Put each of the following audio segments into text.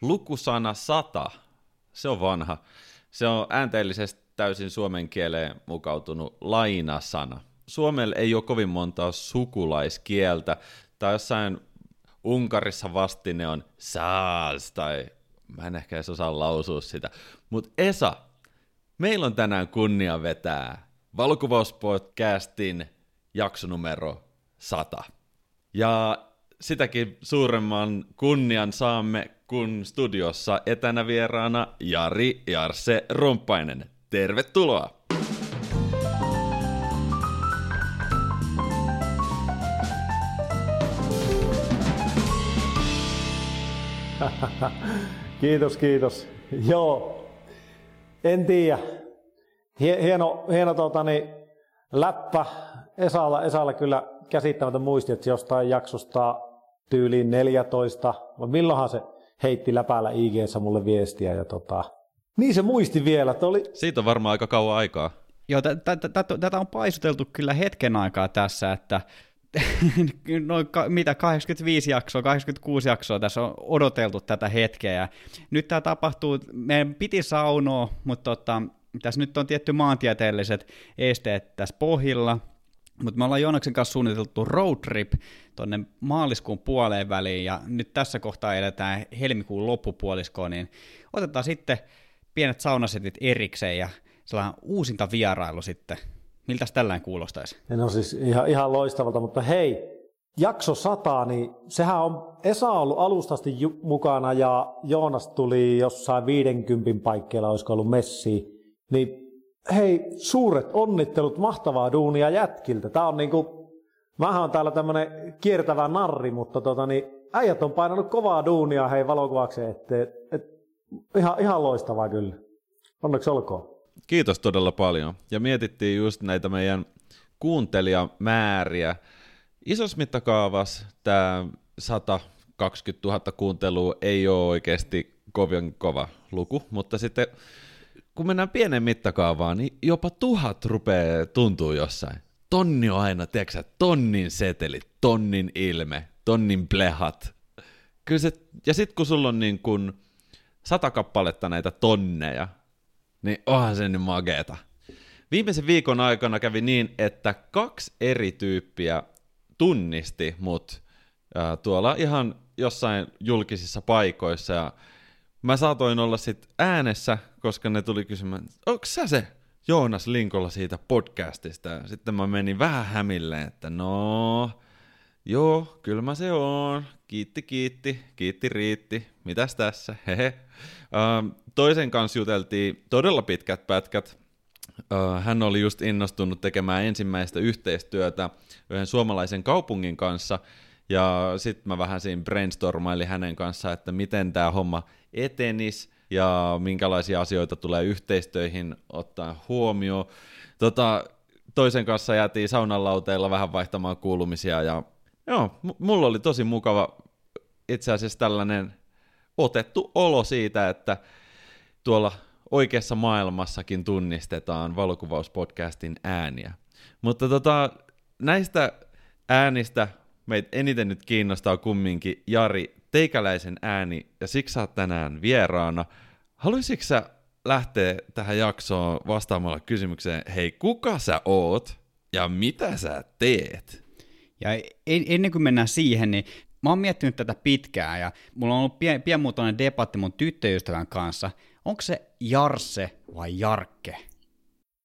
lukusana sata. Se on vanha. Se on äänteellisesti täysin suomen kieleen mukautunut lainasana. Suomella ei ole kovin montaa sukulaiskieltä, tai jossain Unkarissa vastine on saas, tai mä en ehkä edes osaa lausua sitä. Mutta Esa, meillä on tänään kunnia vetää valokuvauspodcastin jaksonumero 100. Ja sitäkin suuremman kunnian saamme, kun studiossa etänä vieraana Jari Jarse Romppainen. Tervetuloa! kiitos, kiitos. Joo, en tiedä. Hieno, hieno totani, läppä Esalla, Esalla kyllä käsittämätön muisti, että jostain jaksosta tyyliin 14, vai milloinhan se heitti läpäällä ig mulle viestiä. Ja tota, niin se muisti vielä. Että oli... Siitä on varmaan aika kauan aikaa. Joo, tätä on paisuteltu kyllä hetken aikaa tässä, että noin mitä 85 jaksoa, 86 jaksoa tässä on odoteltu tätä hetkeä. Ja nyt tämä tapahtuu, meidän piti saunoa, mutta tota, tässä nyt on tietty maantieteelliset esteet tässä pohjilla, mutta me ollaan Joonaksen kanssa suunniteltu road trip tuonne maaliskuun puoleen väliin, ja nyt tässä kohtaa edetään helmikuun loppupuoliskoon, niin otetaan sitten pienet saunasetit erikseen ja sellainen uusinta vierailu sitten. Miltä tällainen kuulostaisi? No siis ihan, ihan loistavalta, mutta hei, jakso 100, niin sehän on Esa ollut alustasti mukana ja Joonas tuli jossain 50 paikkeilla, olisiko ollut messi. Niin hei, suuret onnittelut, mahtavaa duunia jätkiltä. Tämä on niinku, mähän on täällä tämmönen kiertävä narri, mutta tota, niin, äijät on painanut kovaa duunia hei valokuvaukseen eteen. Et, et, ihan, ihan loistavaa kyllä. Onneksi olkoon. Kiitos todella paljon. Ja mietittiin just näitä meidän kuuntelijamääriä. Isossa mittakaavassa tämä 120 000 kuuntelua ei ole oikeasti kovin kova luku, mutta sitten kun mennään pienen mittakaavaan, niin jopa tuhat rupeaa tuntuu jossain. Tonni on aina, tiedätkö tonnin seteli, tonnin ilme, tonnin plehat. Kyllä se, ja sitten kun sulla on niin kuin sata kappaletta näitä tonneja, niin onhan se nyt mageeta. Viimeisen viikon aikana kävi niin, että kaksi eri tyyppiä tunnisti mut ää, tuolla ihan jossain julkisissa paikoissa ja mä saatoin olla sit äänessä, koska ne tuli kysymään, onko sä se Joonas Linkolla siitä podcastista? Sitten mä menin vähän hämilleen, että no, joo, kyllä mä se on. Kiitti, kiitti, kiitti, riitti. Mitäs tässä? Hehe. toisen kanssa juteltiin todella pitkät pätkät. hän oli just innostunut tekemään ensimmäistä yhteistyötä yhden suomalaisen kaupungin kanssa, ja sitten mä vähän siinä brainstormailin hänen kanssa, että miten tämä homma etenis ja minkälaisia asioita tulee yhteistöihin ottaa huomioon. Tota, toisen kanssa jäätiin saunan lauteilla vähän vaihtamaan kuulumisia ja joo, mulla oli tosi mukava itse asiassa tällainen otettu olo siitä, että tuolla oikeassa maailmassakin tunnistetaan valokuvauspodcastin ääniä. Mutta tota, näistä äänistä meitä eniten nyt kiinnostaa kumminkin Jari teikäläisen ääni, ja siksi sä oot tänään vieraana. Haluaisitko sä lähteä tähän jaksoon vastaamalla kysymykseen, hei, kuka sä oot ja mitä sä teet? Ja ennen kuin mennään siihen, niin mä oon miettinyt tätä pitkään, ja mulla on ollut pien, pienmuotoinen debatti mun tyttöystävän kanssa. Onko se Jarse vai Jarkke?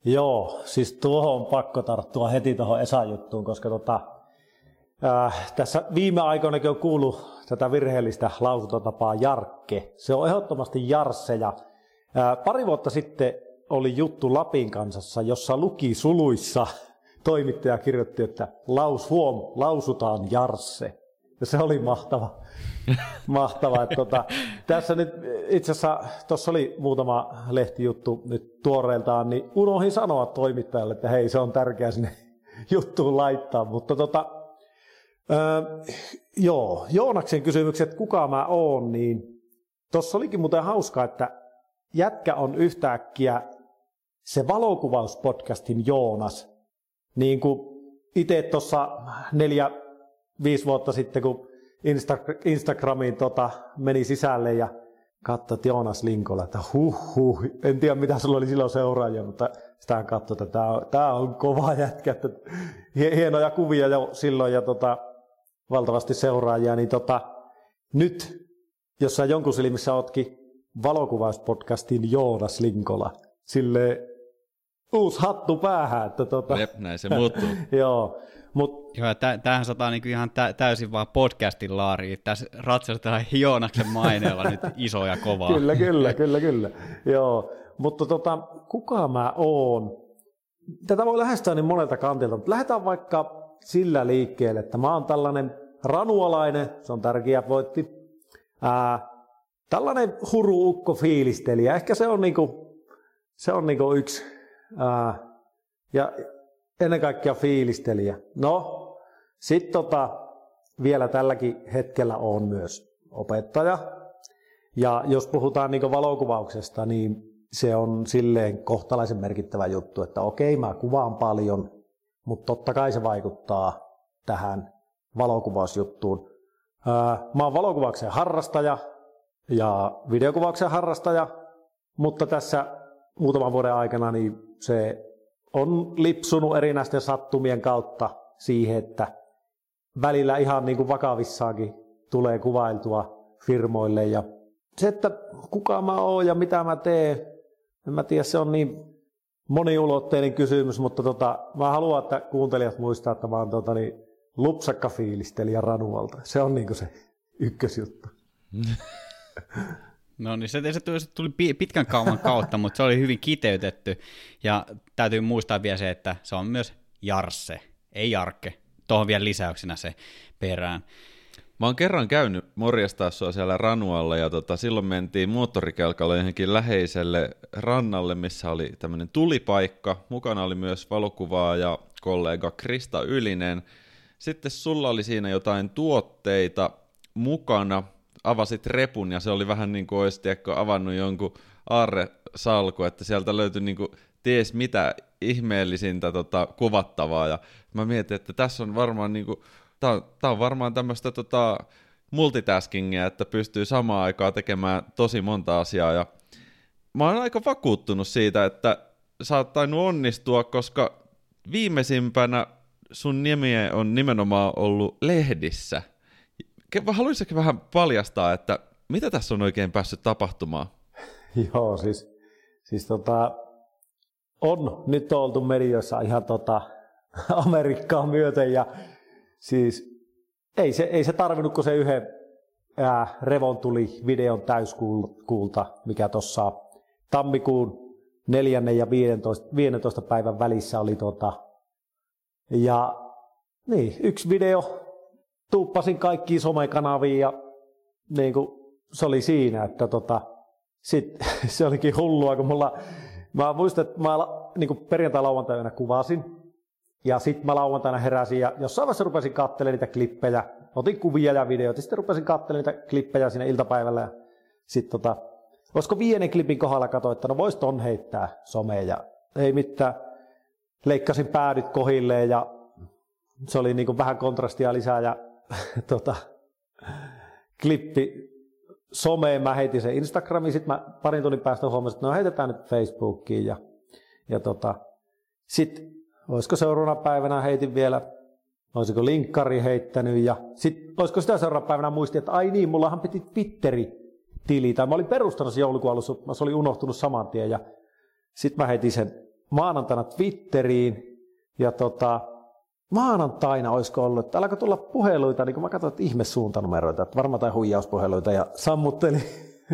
Joo, siis tuohon on pakko tarttua heti tuohon Esa-juttuun, koska tota, Äh, tässä viime aikoinakin on kuullut tätä virheellistä lausuntotapaa Jarkke. Se on ehdottomasti Jarsse ja äh, pari vuotta sitten oli juttu Lapin kansassa, jossa luki suluissa toimittaja kirjoitti, että laus huom, lausutaan Jarsse. Ja se oli mahtava. mahtava. Että tota, tässä nyt itse asiassa, tuossa oli muutama lehtijuttu nyt tuoreeltaan, niin unohdin sanoa toimittajalle, että hei, se on tärkeää sinne juttuun laittaa. Mutta tota, Öö, joo, Joonaksen kysymykset, kuka mä oon, niin tuossa olikin muuten hauska, että jätkä on yhtäkkiä se valokuvauspodcastin Joonas. Niin kuin itse tuossa neljä, viisi vuotta sitten, kun Insta- Instagramiin tota, meni sisälle ja katsoi Joonas Linkola, että huh huh, en tiedä mitä sulla oli silloin seuraajia, mutta sitä katsoi, että tämä on, tämä on kova jätkä, että hienoja kuvia jo silloin ja tota, valtavasti seuraajia, niin tota, nyt, jos sä jonkun silmissä ootkin valokuvauspodcastin Joonas Linkola, sille uusi hattu päähän. Että tota... Jep, näin se muuttuu. Joo, Mut... Joo, tä, tämähän sataa niinku ihan tä, täysin vaan podcastin laariin. Tässä ratsastetaan Joonaksen maineella nyt iso ja kovaa. kyllä, kyllä, kyllä, kyllä. Joo, mutta tota, kuka mä oon? Tätä voi lähestyä niin monelta kantilta, mutta lähdetään vaikka sillä liikkeelle, että mä oon tällainen ranualainen, se on tärkeä voitti. Ää, tällainen huru-ukko fiilistelijä, ehkä se on niinku, se on niinku yksi. Ää, ja ennen kaikkea fiilistelijä. No, sitten tota, vielä tälläkin hetkellä on myös opettaja. Ja jos puhutaan niin valokuvauksesta, niin se on silleen kohtalaisen merkittävä juttu, että okei, mä kuvaan paljon, mutta totta kai se vaikuttaa tähän valokuvausjuttuun. Mä oon valokuvauksen harrastaja ja videokuvauksen harrastaja, mutta tässä muutaman vuoden aikana niin se on lipsunut erinäisten sattumien kautta siihen, että välillä ihan niin kuin vakavissaankin tulee kuvailtua firmoille. Ja se, että kuka mä oon ja mitä mä teen, en mä tiedä, se on niin moniulotteinen kysymys, mutta tota, mä haluan, että kuuntelijat muistaa, että mä oon tota, niin, lupsakka fiilistelijä Ranualta. Se on niin se ykkösjuttu. No niin, se, se tuli, pitkän kauan kautta, mutta se oli hyvin kiteytetty. Ja täytyy muistaa vielä se, että se on myös Jarsse, ei Jarkke. Tuohon vielä lisäyksenä se perään. Mä oon kerran käynyt morjastaa sua siellä Ranualla ja tota, silloin mentiin moottorikelkalla johonkin läheiselle rannalle, missä oli tämmöinen tulipaikka. Mukana oli myös valokuvaa ja kollega Krista Ylinen. Sitten sulla oli siinä jotain tuotteita mukana, avasit repun ja se oli vähän niin kuin olisi tiedätkö, avannut jonkun aarresalku, että sieltä löytyi niin kuin, ties mitä ihmeellisintä tota, kuvattavaa ja mä mietin, että tässä on varmaan niin kuin, tää on varmaan tämmöistä tota, multitaskingia, että pystyy samaan aikaan tekemään tosi monta asiaa ja mä oon aika vakuuttunut siitä, että sä oot tainnut onnistua, koska viimeisimpänä sun nimi on nimenomaan ollut lehdissä – haluaisitko vähän paljastaa, että mitä tässä on oikein päässyt tapahtumaan? Joo, siis, siis tota, on nyt oltu medioissa ihan tota, Amerikkaa myöten ja siis ei se, ei se tarvinnut kuin se yhden ää, revontuli videon täyskuulta, mikä tuossa tammikuun 4. ja 15, 15 päivän välissä oli tota, ja niin, yksi video tuuppasin kaikkiin somekanaviin ja niin kuin, se oli siinä, että tota, sit, se olikin hullua, kun mulla, mä muistan, että mä niin perjantai-lauantaina kuvasin, ja sitten mä lauantaina heräsin ja jossain vaiheessa rupesin katselemaan niitä klippejä, otin kuvia ja videoita, sitten rupesin katselemaan niitä klippejä siinä iltapäivällä ja sitten tota, olisiko viiden klipin kohdalla katsoa, että no vois ton heittää someen ja ei mitään, leikkasin päädyt kohilleen ja se oli niin vähän kontrastia lisää ja tota, klippi someen, mä heitin sen Instagramiin, sitten mä parin tunnin päästä huomasin, että no heitetään nyt Facebookiin ja, ja tota, sitten olisiko seuraavana päivänä heitin vielä, olisiko linkkari heittänyt ja sitten olisiko sitä seuraavana päivänä muistin, että ai niin, mullahan piti Twitteri tili, tai mä olin perustanut sen joulukuun alussa, se oli unohtunut saman tien ja sitten mä heitin sen maanantaina Twitteriin ja tota, maanantaina olisiko ollut, että alkoi tulla puheluita, niin kun mä katsoin, että ihme suuntanumeroita, että varmaan tai huijauspuheluita ja sammutteli,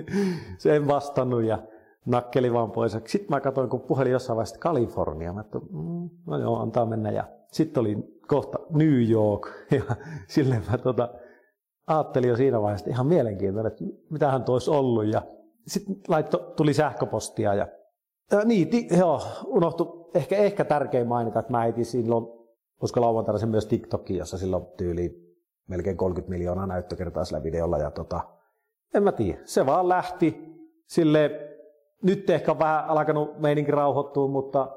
se en vastannut ja nakkeli vaan pois. Sitten mä katsoin, kun puhelin jossain vaiheessa Kalifornia, mä että mm, no joo, antaa mennä. Ja sitten oli kohta New York ja silleen mä tota, ajattelin jo siinä vaiheessa, että ihan mielenkiintoinen, että mitähän tuossa ollut. Ja sitten laitto, tuli sähköpostia ja, ja niin, ti, joo, unohtu ehkä, ehkä tärkein mainita, että mä etin silloin koska lauantaina se myös TikTokiin, jossa silloin tyyli melkein 30 miljoonaa näyttökertaa sillä videolla. Ja tota, en mä tiedä, se vaan lähti sille nyt ehkä vähän alkanut meininki rauhoittua, mutta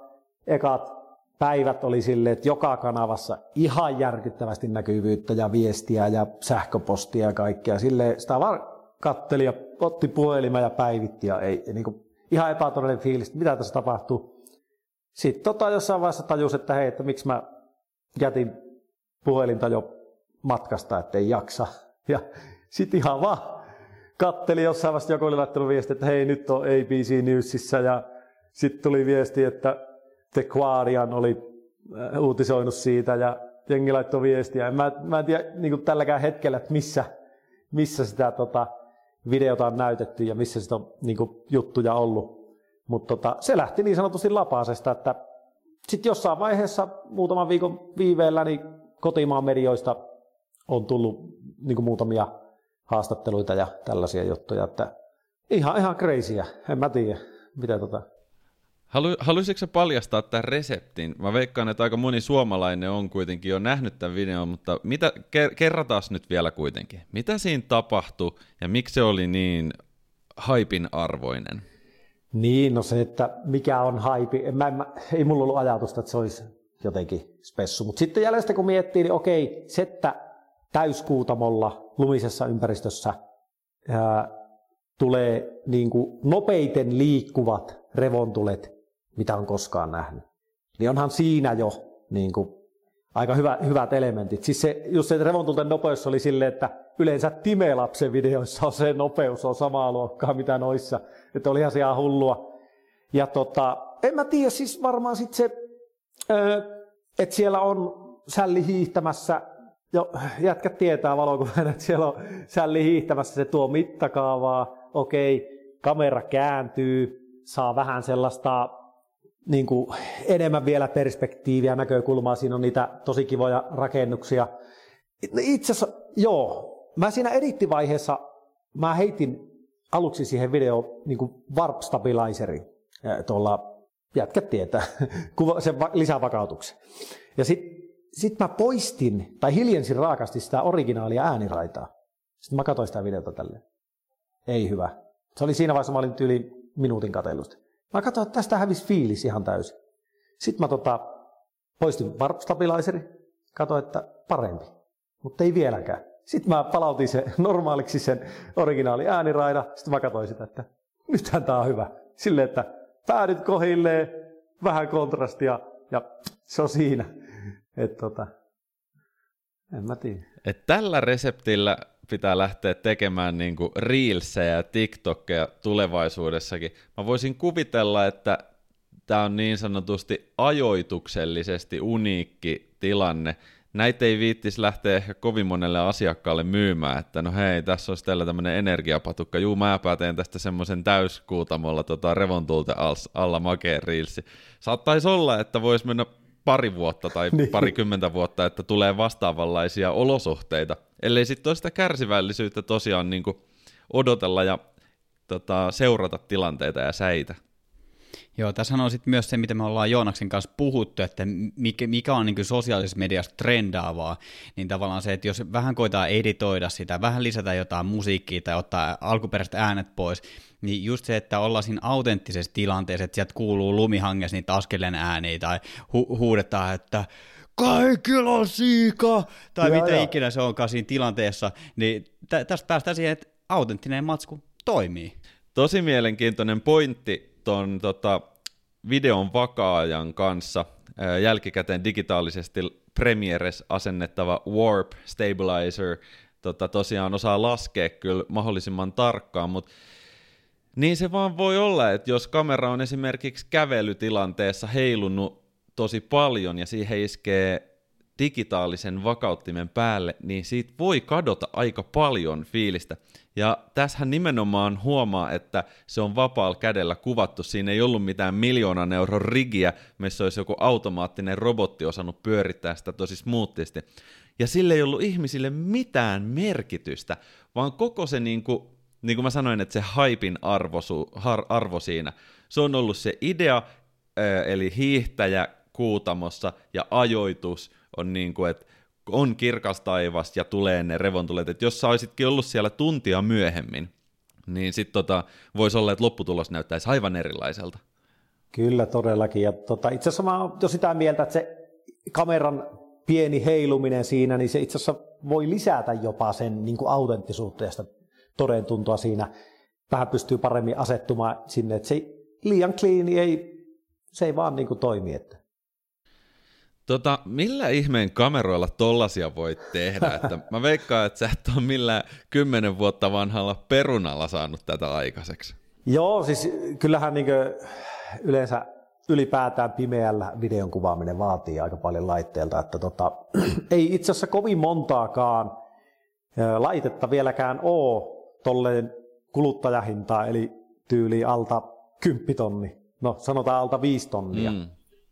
ekat päivät oli sille, että joka kanavassa ihan järkyttävästi näkyvyyttä ja viestiä ja sähköpostia ja kaikkea. Sille sitä vaan katteli ja otti puhelimen ja päivitti ja ei, niin kuin, ihan epätodellinen fiilis, mitä tässä tapahtuu. Sitten tota, jossain vaiheessa tajus, että hei, että miksi mä jätin puhelinta jo matkasta, ettei jaksa. Ja sitten ihan vaan katteli jossain vaiheessa, joku oli laittanut viesti, että hei, nyt on ABC Newsissä ja sitten tuli viesti, että The Guardian oli äh, uutisoinut siitä ja jengi laittoi viestiä. Mä, mä en tiedä niin tälläkään hetkellä, että missä, missä sitä tota, videota on näytetty ja missä sitä on niin kuin, juttuja ollut. Mutta tota, se lähti niin sanotusti lapaasesta, että sitten jossain vaiheessa muutaman viikon viiveellä niin kotimaan medioista on tullut niin kuin muutamia haastatteluita ja tällaisia juttuja, että ihan, ihan crazyä, en mä tiedä, mitä tota... Halu, haluaisitko paljastaa tämän reseptin? Mä veikkaan, että aika moni suomalainen on kuitenkin jo nähnyt tämän videon, mutta mitä, kerrataan nyt vielä kuitenkin. Mitä siinä tapahtui ja miksi se oli niin haipin arvoinen? Niin, no se, että mikä on haipi, en mä, en mä, ei mulla ollut ajatusta, että se olisi jotenkin spessu. Mutta sitten jälleen kun miettii, niin okei, se, että täyskuutamolla lumisessa ympäristössä ää, tulee niin kuin nopeiten liikkuvat revontulet, mitä on koskaan nähnyt. Niin onhan siinä jo niin kuin, aika hyvä, hyvät elementit. Siis se, just se revontulten nopeus oli silleen, että yleensä Time-lapsen videoissa on se nopeus on samaa luokkaa mitä noissa. Että oli ihan hullua. Ja tota, en mä tiedä, siis varmaan sitten se, että siellä on sälli hiihtämässä, jo, jätkät tietää valokuvan, että siellä on sälli hiihtämässä, se tuo mittakaavaa, okei, kamera kääntyy, saa vähän sellaista niin kuin enemmän vielä perspektiiviä, näkökulmaa, siinä on niitä tosi kivoja rakennuksia. Itse asiassa, joo, mä siinä edittivaiheessa, mä heitin aluksi siihen video niin kuin warp stabilizeri, tuolla jätkät tietää, sen lisävakautuksen. Ja sitten sit mä poistin, tai hiljensin raakasti sitä originaalia ääniraitaa. Sitten mä katsoin sitä videota tälleen. Ei hyvä. Se oli siinä vaiheessa, mä olin yli minuutin katellusta. Mä katsoin, että tästä hävisi fiilis ihan täysin. Sitten mä tota, poistin warp katsoin, että parempi, mutta ei vieläkään. Sitten mä palautin se normaaliksi sen originaali ääniraida. Sitten mä katsoin sitä, että nythän tää on hyvä. Silleen, että päädyt kohilleen, vähän kontrastia ja se on siinä. Et tota, en mä tiedä. Et tällä reseptillä pitää lähteä tekemään niinku reelsejä ja TikTokia tulevaisuudessakin. Mä voisin kuvitella, että tämä on niin sanotusti ajoituksellisesti uniikki tilanne, näitä ei viittisi lähteä ehkä kovin monelle asiakkaalle myymään, että no hei, tässä olisi tällä tämmöinen energiapatukka, juu mä teen tästä semmoisen täyskuutamolla tota, revontulta alla makeen riilsi. Saattaisi olla, että voisi mennä pari vuotta tai niin. parikymmentä vuotta, että tulee vastaavanlaisia olosuhteita, ellei sitten ole sitä kärsivällisyyttä tosiaan niin odotella ja tota, seurata tilanteita ja säitä. Joo, tässä on sitten myös se, mitä me ollaan Joonaksen kanssa puhuttu, että mikä, mikä on niin sosiaalisessa mediassa trendaavaa, niin tavallaan se, että jos vähän koitaan editoida sitä, vähän lisätä jotain musiikkia tai ottaa alkuperäiset äänet pois, niin just se, että ollaan siinä autenttisessa tilanteessa, että sieltä kuuluu lumihangessa niitä askelen ääniä tai hu- huudetaan, että kaikilla on siika, tai ja, mitä ja. ikinä se onkaan siinä tilanteessa, niin tä- tästä päästään siihen, että autenttinen matsku toimii. Tosi mielenkiintoinen pointti ton tota, videon vakaajan kanssa jälkikäteen digitaalisesti Premieres asennettava Warp Stabilizer tota, tosiaan osaa laskea kyllä mahdollisimman tarkkaan, mutta niin se vaan voi olla, että jos kamera on esimerkiksi kävelytilanteessa heilunut tosi paljon ja siihen iskee digitaalisen vakauttimen päälle, niin siitä voi kadota aika paljon fiilistä. Ja tässähän nimenomaan huomaa, että se on vapaalla kädellä kuvattu. Siinä ei ollut mitään miljoonan euron rigiä, missä olisi joku automaattinen robotti osannut pyörittää sitä tosi smoothisti. Ja sille ei ollut ihmisille mitään merkitystä, vaan koko se niin kuin, niin kuin mä sanoin, että se haipin arvo, har, arvo siinä, se on ollut se idea, eli hiihtäjä kuutamossa ja ajoitus on niin kuin, että on kirkas taivas ja tulee ne revontulet, että jos sä olisitkin ollut siellä tuntia myöhemmin, niin sitten tota, voisi olla, että lopputulos näyttäisi aivan erilaiselta. Kyllä todellakin, ja tota, itse asiassa mä oon jo sitä mieltä, että se kameran pieni heiluminen siinä, niin se itse asiassa voi lisätä jopa sen niin kuin autenttisuutta ja sitä todentuntoa siinä. Vähän pystyy paremmin asettumaan sinne, että se liian clean ei, se ei vaan niin kuin toimi. Että. Tota, millä ihmeen kameroilla tollasia voi tehdä? Että mä veikkaan, että sä et ole millään kymmenen vuotta vanhalla perunalla saanut tätä aikaiseksi. Joo, siis kyllähän niin yleensä ylipäätään pimeällä videon kuvaaminen vaatii aika paljon laitteelta, että tota, ei itse asiassa kovin montaakaan laitetta vieläkään ole tolleen kuluttajahintaa, eli tyyli alta 10 tonni, no sanotaan alta 5 tonnia, mm.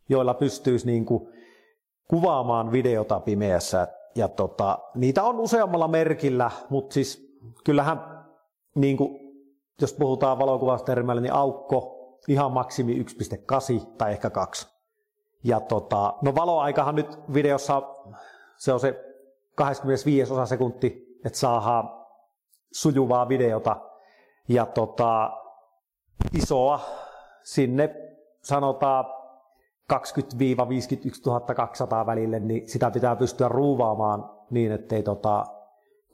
joilla pystyisi niin kuin kuvaamaan videota pimeässä. Ja tota, niitä on useammalla merkillä, mutta siis kyllähän, niin kuin, jos puhutaan valokuvaustermeillä, niin aukko ihan maksimi 1.8 tai ehkä 2. Ja tota, no valoaikahan nyt videossa, se on se 25 osa sekunti, että saadaan sujuvaa videota. Ja tota, isoa sinne sanotaan 20 51 200 välille, niin sitä pitää pystyä ruuvaamaan niin, ettei tota,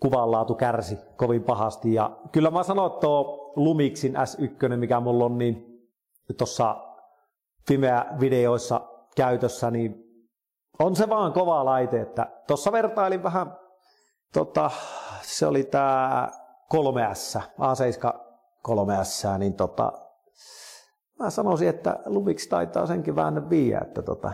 kuvanlaatu kärsi kovin pahasti. Ja kyllä mä sanon, että tuo Lumixin S1, mikä mulla on, niin tuossa Fimea-videoissa käytössä, niin on se vaan kova laite, että tuossa vertailin vähän, tota, se oli tämä 3S, A7 3S, niin tota, mä sanoisin, että Lumix taitaa senkin vähän viiä, että tota,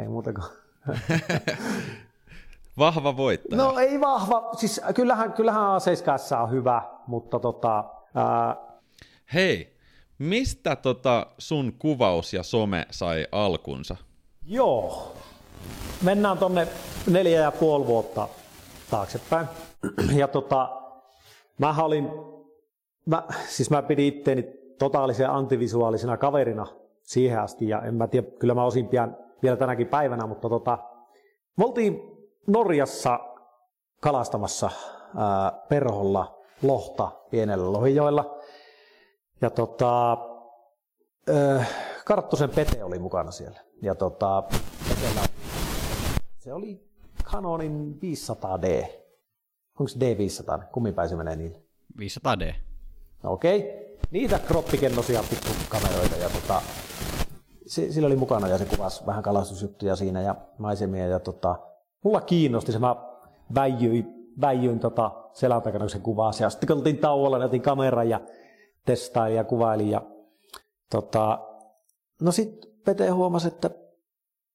ei muuta kuin... vahva voittaja. No ei vahva, siis kyllähän, kyllähän A7 on hyvä, mutta tota... Ää... Hei, mistä tota sun kuvaus ja some sai alkunsa? Joo, mennään tonne neljä ja puoli vuotta taaksepäin. Ja tota, mä olin, mä, siis mä pidin itteeni totaalisen antivisuaalisena kaverina siihen asti, ja en mä tiedä, kyllä mä osin pian vielä tänäkin päivänä, mutta tota, me oltiin Norjassa kalastamassa ää, perholla lohta pienellä lohijoilla, ja tota, ää, Karttusen Pete oli mukana siellä, ja tota, se oli Canonin 500D, onko se D500, kummin se menee niille? 500D. Okei. Okay niitä kroppikennosia pikkukameroita ja tota, sillä oli mukana ja se kuvasi vähän kalastusjuttuja siinä ja maisemia ja tota, mulla kiinnosti se, mä väijyin, väijyin tota selän takana, kun se kuvasi ja sitten kun oltiin tauolla, niin otin kameran ja testailin ja kuvailin ja tota, no sitten Pete huomasi, että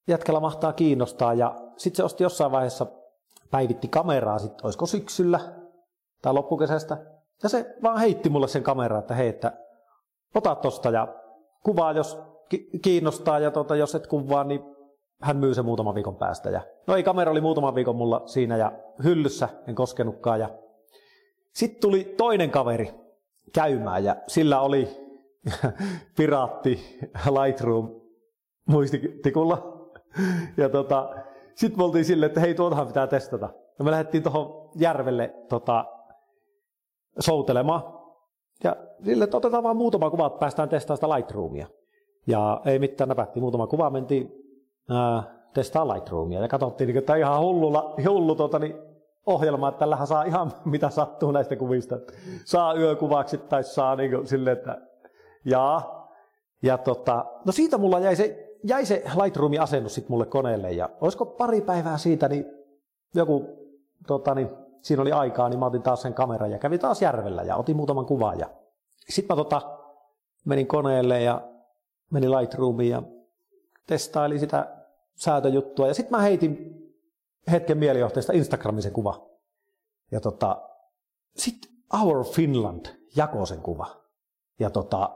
jätkällä mahtaa kiinnostaa ja sitten se osti jossain vaiheessa päivitti kameraa, sitten olisiko syksyllä tai loppukesästä, ja se vaan heitti mulle sen kameran, että hei, että ota tosta ja kuvaa, jos kiinnostaa ja tota, jos et kuvaa, niin hän myy se muutaman viikon päästä. Ja, no ei, kamera oli muutaman viikon mulla siinä ja hyllyssä, en koskenutkaan. Ja sitten tuli toinen kaveri käymään ja sillä oli piraatti Lightroom muistitikulla. Ja tota, sitten me oltiin silleen, että hei, tuotahan pitää testata. Ja me lähdettiin tuohon järvelle tota, soutelemaan. Ja sille, että otetaan vaan muutama kuva, että päästään testaamaan sitä Lightroomia. Ja ei mitään, näpätti muutama kuva, mentiin ää, testaa Lightroomia ja katsottiin, että ihan hullulla, hullu tuota, niin ohjelma, että tällähän saa ihan mitä sattuu näistä kuvista. Saa yökuvaksi tai saa niin kuin, silleen, että jaa. Ja tota, no siitä mulla jäi se, jäi se Lightroomin asennus sitten mulle koneelle ja olisiko pari päivää siitä, niin joku tota, niin, siinä oli aikaa, niin mä otin taas sen kameran ja kävin taas järvellä ja otin muutaman kuvan. Ja sitten mä tota, menin koneelle ja menin Lightroomiin ja testailin sitä säätöjuttua. Ja sitten mä heitin hetken mielijohteesta Instagramiin sen kuva. Ja tota, sitten Our Finland jakoi sen kuva. Ja tota,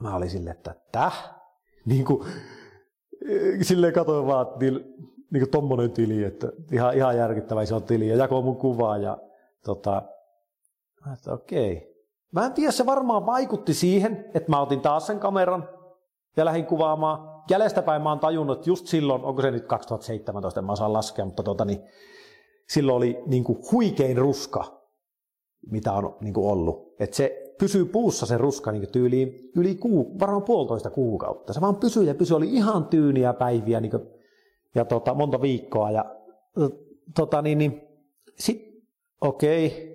mä olin silleen, että täh? Niin kuin, silleen katsoin vaan, että niin kuin tommonen tili, että ihan, ihan järkyttävä iso tili ja jakoi mun kuvaa ja tota, että okei. Mä en tiedä, se varmaan vaikutti siihen, että mä otin taas sen kameran ja lähdin kuvaamaan. Jäljestäpäin mä oon tajunnut, että just silloin, onko se nyt 2017, en mä osaa laskea, mutta tota, niin, silloin oli niin kuin huikein ruska, mitä on niin kuin ollut. Että se pysyy puussa se ruska niin tyyliin yli kuu, varmaan puolitoista kuukautta. Se vaan pysyy ja pysyy, oli ihan tyyniä päiviä niin kuin ja tota, monta viikkoa. Ja tota, niin, niin, sit, okei,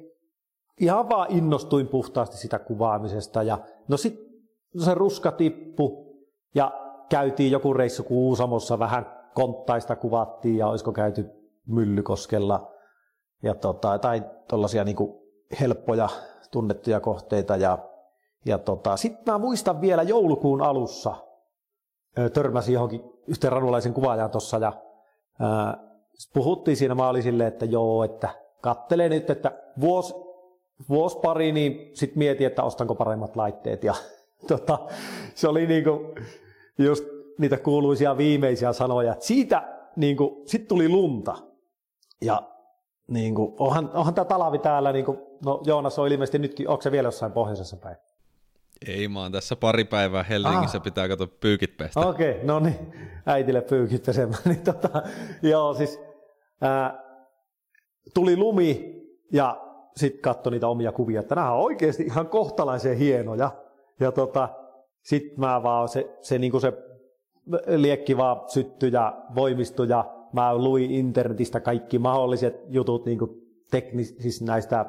ihan vaan innostuin puhtaasti sitä kuvaamisesta. Ja no sitten se ruska tippu ja käytiin joku reissu Kuusamossa vähän konttaista kuvattiin ja olisiko käyty Myllykoskella ja tota, tai tuollaisia niinku helppoja tunnettuja kohteita. Ja, ja tota, sitten mä muistan vielä joulukuun alussa, törmäsin johonkin yhteen ranulaisen kuvaajan tuossa ja ää, puhuttiin siinä, mä olin silleen, että joo, että kattelee nyt, että vuosi, vuosi pari, niin sitten mietin, että ostanko paremmat laitteet ja tota, se oli niinku just niitä kuuluisia viimeisiä sanoja, että siitä niinku, sit tuli lunta ja niinku, onhan, onhan tämä talavi täällä, niinku, no Joonas on ilmeisesti nytkin, onko se vielä jossain pohjoisessa päin? Ei, mä oon tässä pari päivää Helsingissä, ah. pitää katsoa pyykit pestä. Okei, okay, no niin, äitille pyykit pesemään. niin tota, joo, siis ää, tuli lumi ja sitten katsoi niitä omia kuvia, että nämä on oikeasti ihan kohtalaisen hienoja. Ja tota, sitten mä vaan, se, se, niinku se liekki vaan syttyi ja voimistui ja mä luin internetistä kaikki mahdolliset jutut niinku teknis, siis näistä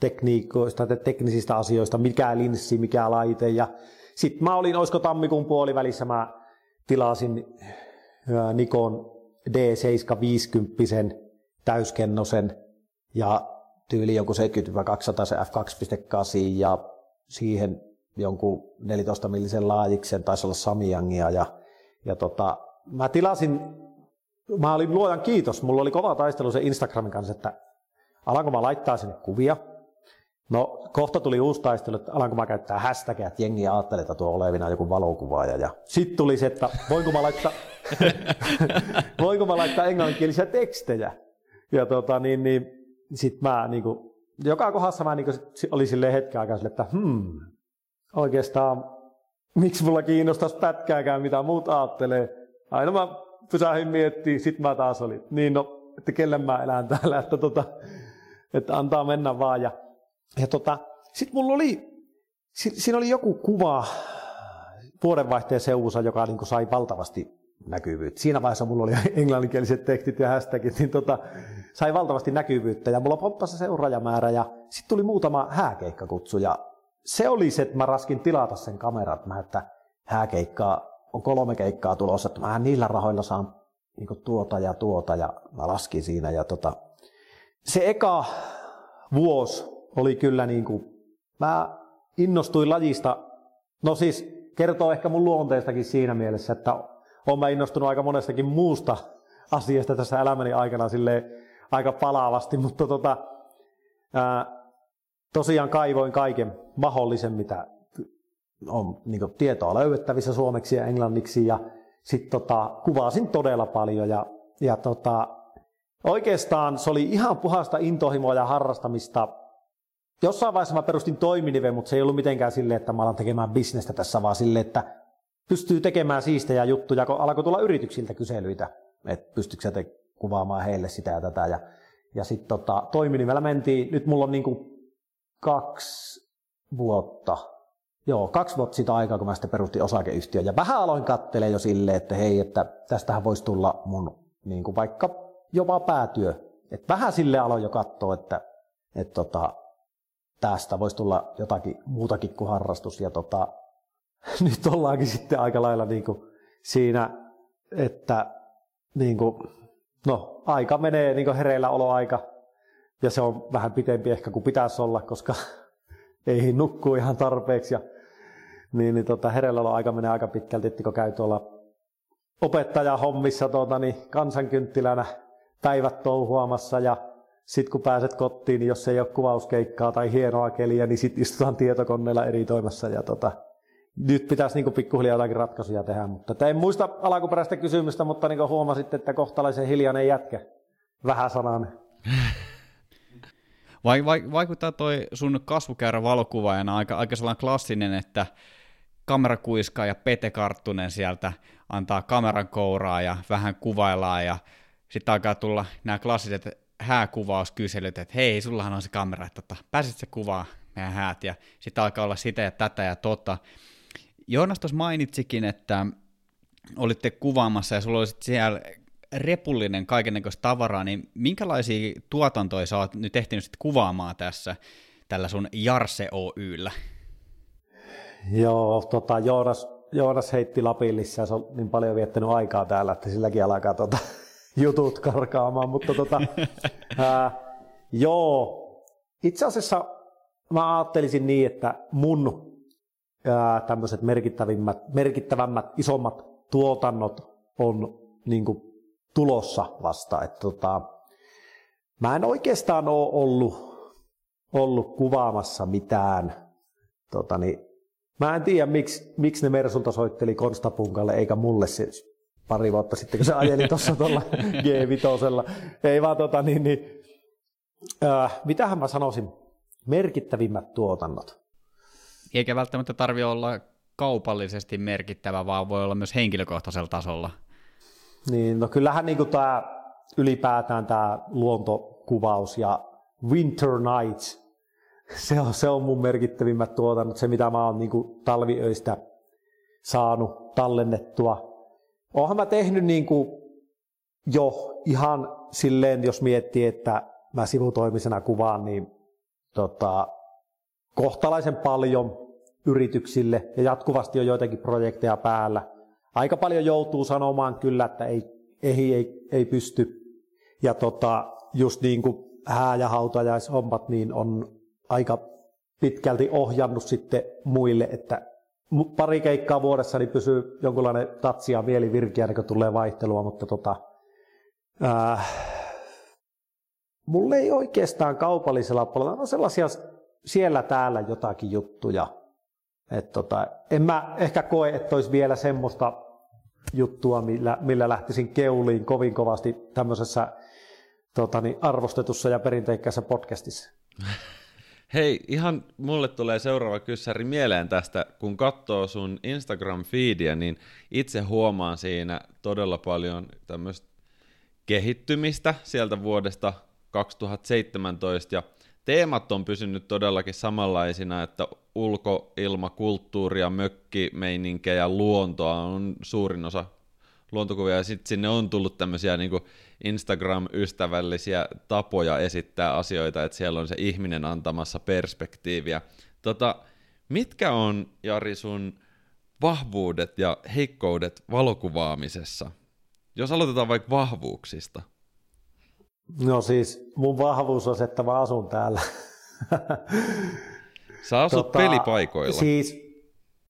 tekniikoista, teknisistä asioista, mikä linssi, mikä laite. Ja sitten mä olin, olisiko tammikuun puolivälissä, mä tilasin Nikon D750 täyskennosen ja tyyli joku 70-200 se f2.8 ja siihen jonkun 14 millisen laajiksen, taisi olla Samyangia ja, ja tota, mä tilasin, mä olin luojan kiitos, mulla oli kova taistelu se Instagramin kanssa, että alanko mä laittaa sinne kuvia, No kohta tuli uusi taistelu, että alanko mä käyttää hashtagia, että jengi ajattelee, että tuo olevina joku valokuvaaja. Ja sitten tuli se, että voinko mä laittaa, voinko mä laittaa englanninkielisiä tekstejä. Ja tota, niin, niin, sitten mä niin kuin, joka kohdassa mä niin kuin, oli silleen hetken aikaa sille, että hmm, oikeastaan miksi mulla kiinnostaisi pätkääkään, mitä muut ajattelee. Aina mä pysähdyin miettimään, sit mä taas olin, niin no, että kelle mä elän täällä, että, tota, että antaa mennä vaan. Ja ja tota, sitten mulla oli, si, siinä oli joku kuva vuodenvaihteen seuvussa, joka niin sai valtavasti näkyvyyttä. Siinä vaiheessa mulla oli englanninkieliset tekstit ja hashtagit, niin tota, sai valtavasti näkyvyyttä. Ja mulla pomppasi seuraajamäärä ja sitten tuli muutama hääkeikkakutsu. Ja se oli se, että mä raskin tilata sen kamerat. Mä, että hääkeikkaa on kolme keikkaa tulossa, että mä niillä rahoilla saan niin tuota ja tuota. Ja mä laskin siinä. Ja tota, se eka vuosi oli kyllä niin kuin, mä innostuin lajista, no siis kertoo ehkä mun luonteestakin siinä mielessä, että olen mä innostunut aika monestakin muusta asiasta tässä elämäni aikana sille aika palaavasti, mutta tota, ää, tosiaan kaivoin kaiken mahdollisen, mitä on niin tietoa löydettävissä suomeksi ja englanniksi ja sitten tota, kuvasin todella paljon ja, ja tota, oikeastaan se oli ihan puhasta intohimoa ja harrastamista Jossain vaiheessa mä perustin toiminiven, mutta se ei ollut mitenkään silleen, että mä alan tekemään bisnestä tässä, vaan silleen, että pystyy tekemään siistejä juttuja, kun alkoi tulla yrityksiltä kyselyitä, että pystytkö te kuvaamaan heille sitä ja tätä. Ja, ja sitten tota, toiminimellä mentiin, nyt mulla on niinku kaksi vuotta, joo, kaksi vuotta sitä aikaa, kun mä sitten perustin osakeyhtiön. Ja vähän aloin kattelee jo silleen, että hei, että tästähän voisi tulla mun niin kuin vaikka jopa päätyö. Et vähän sille aloin jo katsoa, että, että tota, tästä voisi tulla jotakin muutakin kuin harrastus. Ja tota, nyt ollaankin sitten aika lailla niin kuin siinä, että niin kuin, no, aika menee niin kuin hereillä oloaika, ja se on vähän pitempi ehkä kuin pitäisi olla, koska ei nukkuu ihan tarpeeksi. Ja, niin, niin tota, hereillä aika menee aika pitkälti, kun käy tuolla opettajahommissa tuota, niin kansankynttilänä päivät touhuamassa ja sitten kun pääset kotiin, niin jos ei ole kuvauskeikkaa tai hienoa keliä, niin sitten istutaan tietokoneella eri toimessa. Ja tota, nyt pitäisi niin pikkuhiljaa jotakin ratkaisuja tehdä. Mutta en muista alkuperäistä kysymystä, mutta niin huomasit, että kohtalaisen hiljainen jätkä. Vähän sanan. Vai, vai, vaikuttaa toi sun kasvukäyrä valokuvaajana aika, aika sellainen klassinen, että kamerakuiska ja Pete Karttunen sieltä antaa kameran kouraa ja vähän kuvaillaan ja sitten alkaa tulla nämä klassiset hääkuvauskyselyt, että hei, sullahan on se kamera, että tota, pääsit se kuvaa meidän häät, ja sitten alkaa olla sitä ja tätä ja tota. Joonas tuossa mainitsikin, että olitte kuvaamassa ja sulla oli siellä repullinen kaikennäköistä tavaraa, niin minkälaisia tuotantoja sä oot nyt ehtinyt sitten kuvaamaan tässä? tällä sun Jarse Oyllä? Joo, tota, Joonas, Joonas heitti Lapillissa ja se on niin paljon viettänyt aikaa täällä, että silläkin alkaa tota, jutut karkaamaan, mutta tota, ää, joo, itse asiassa mä ajattelisin niin, että mun tämmöiset merkittävimmät, merkittävämmät, isommat tuotannot on niin kuin, tulossa vasta. Että, tota, mä en oikeastaan ole ollut, ollut kuvaamassa mitään. Tota, niin, mä en tiedä, miksi, miksi ne Mersulta soitteli Konstapunkalle eikä mulle se pari vuotta sitten, kun se ajeli tuossa tuolla G5. Ei vaan tota, niin, niin, äh, mitähän mä sanoisin, merkittävimmät tuotannot. Eikä välttämättä tarvi olla kaupallisesti merkittävä, vaan voi olla myös henkilökohtaisella tasolla. Niin, no kyllähän niin tämä ylipäätään tämä luontokuvaus ja Winter Nights, se on, se on mun merkittävimmät tuotannot, se mitä mä oon niin talviöistä saanut tallennettua. Oonhan mä tehnyt niin kuin jo ihan silleen, jos miettii, että mä sivutoimisena kuvaan, niin tota, kohtalaisen paljon yrityksille ja jatkuvasti on joitakin projekteja päällä. Aika paljon joutuu sanomaan kyllä, että ei, ei, ei, ei pysty. Ja tota, just niin kuin hää- ja hautajaishommat, niin on aika pitkälti ohjannut sitten muille, että pari keikkaa vuodessa niin pysyy jonkunlainen tatsi ja mieli virkeä, kun tulee vaihtelua, mutta tota, äh, mulle ei oikeastaan kaupallisella puolella, on sellaisia siellä täällä jotakin juttuja. Et tota, en mä ehkä koe, että olisi vielä semmoista juttua, millä, millä lähtisin keuliin kovin kovasti tämmöisessä tota, niin arvostetussa ja perinteikkäässä podcastissa. Hei, ihan mulle tulee seuraava kyssäri mieleen tästä, kun katsoo sun Instagram-feedia, niin itse huomaan siinä todella paljon tämmöistä kehittymistä sieltä vuodesta 2017, ja teemat on pysynyt todellakin samanlaisina, että ulkoilma, kulttuuria, mökkimeininkiä, luontoa on suurin osa luontokuvia, ja sitten sinne on tullut tämmöisiä niin Instagram-ystävällisiä tapoja esittää asioita, että siellä on se ihminen antamassa perspektiiviä. Tota, mitkä on, Jari, sun vahvuudet ja heikkoudet valokuvaamisessa? Jos aloitetaan vaikka vahvuuksista. No siis mun vahvuus on se, että mä asun täällä. Sä asut tota, pelipaikoilla. Siis,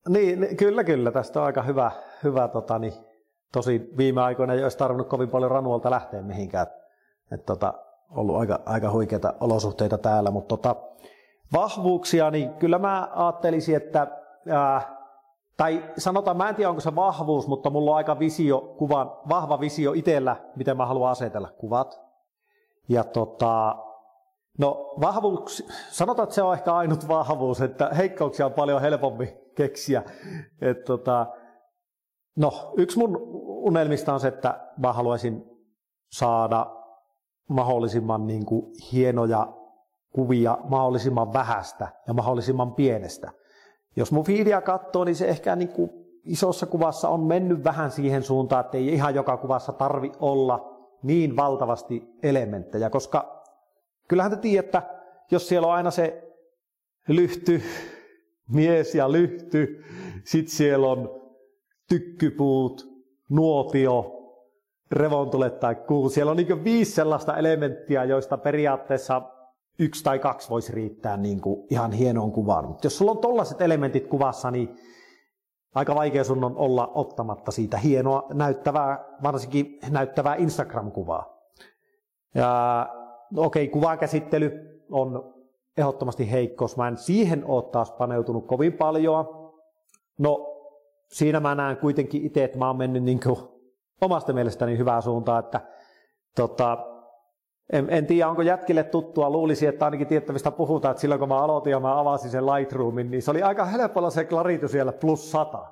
niin, kyllä, kyllä. Tästä on aika hyvä, hyvä tota, niin, tosi viime aikoina ei olisi tarvinnut kovin paljon ranuolta lähteä mihinkään. Et, tota, ollut aika, aika huikeita olosuhteita täällä, mutta tota, vahvuuksia, niin kyllä mä ajattelisin, että ää, tai sanotaan, mä en tiedä onko se vahvuus, mutta mulla on aika visio, kuvan, vahva visio itsellä, miten mä haluan asetella kuvat. Ja tota, no vahvuus, sanotaan, että se on ehkä ainut vahvuus, että heikkouksia on paljon helpompi keksiä. Et tota, no, yksi mun unelmista on se, että mä haluaisin saada mahdollisimman niin kuin, hienoja kuvia mahdollisimman vähästä ja mahdollisimman pienestä. Jos mun fiidia katsoo, niin se ehkä niin kuin isossa kuvassa on mennyt vähän siihen suuntaan, että ei ihan joka kuvassa tarvi olla niin valtavasti elementtejä, koska kyllähän te tiedätte, jos siellä on aina se lyhty, mies ja lyhty, sitten siellä on tykkypuut, nuotio, revontulet tai kuu. Siellä on niin viisi sellaista elementtiä, joista periaatteessa yksi tai kaksi voisi riittää niin kuin ihan hienoon kuvaan. Mutta jos sulla on tollaiset elementit kuvassa, niin aika vaikea sun on olla ottamatta siitä hienoa näyttävää, varsinkin näyttävää Instagram-kuvaa. Ja no okei, kuvakäsittely on ehdottomasti heikkous. Mä en siihen ole taas paneutunut kovin paljon. No, siinä mä näen kuitenkin itse, että mä oon mennyt niin kuin omasta mielestäni hyvää suuntaan, että tota, en, en tiedä, onko jätkille tuttua. Luulisi, että ainakin tiettävistä puhutaan, että silloin kun mä aloitin ja mä avasin sen Lightroomin, niin se oli aika helpolla se clarity siellä plus 100.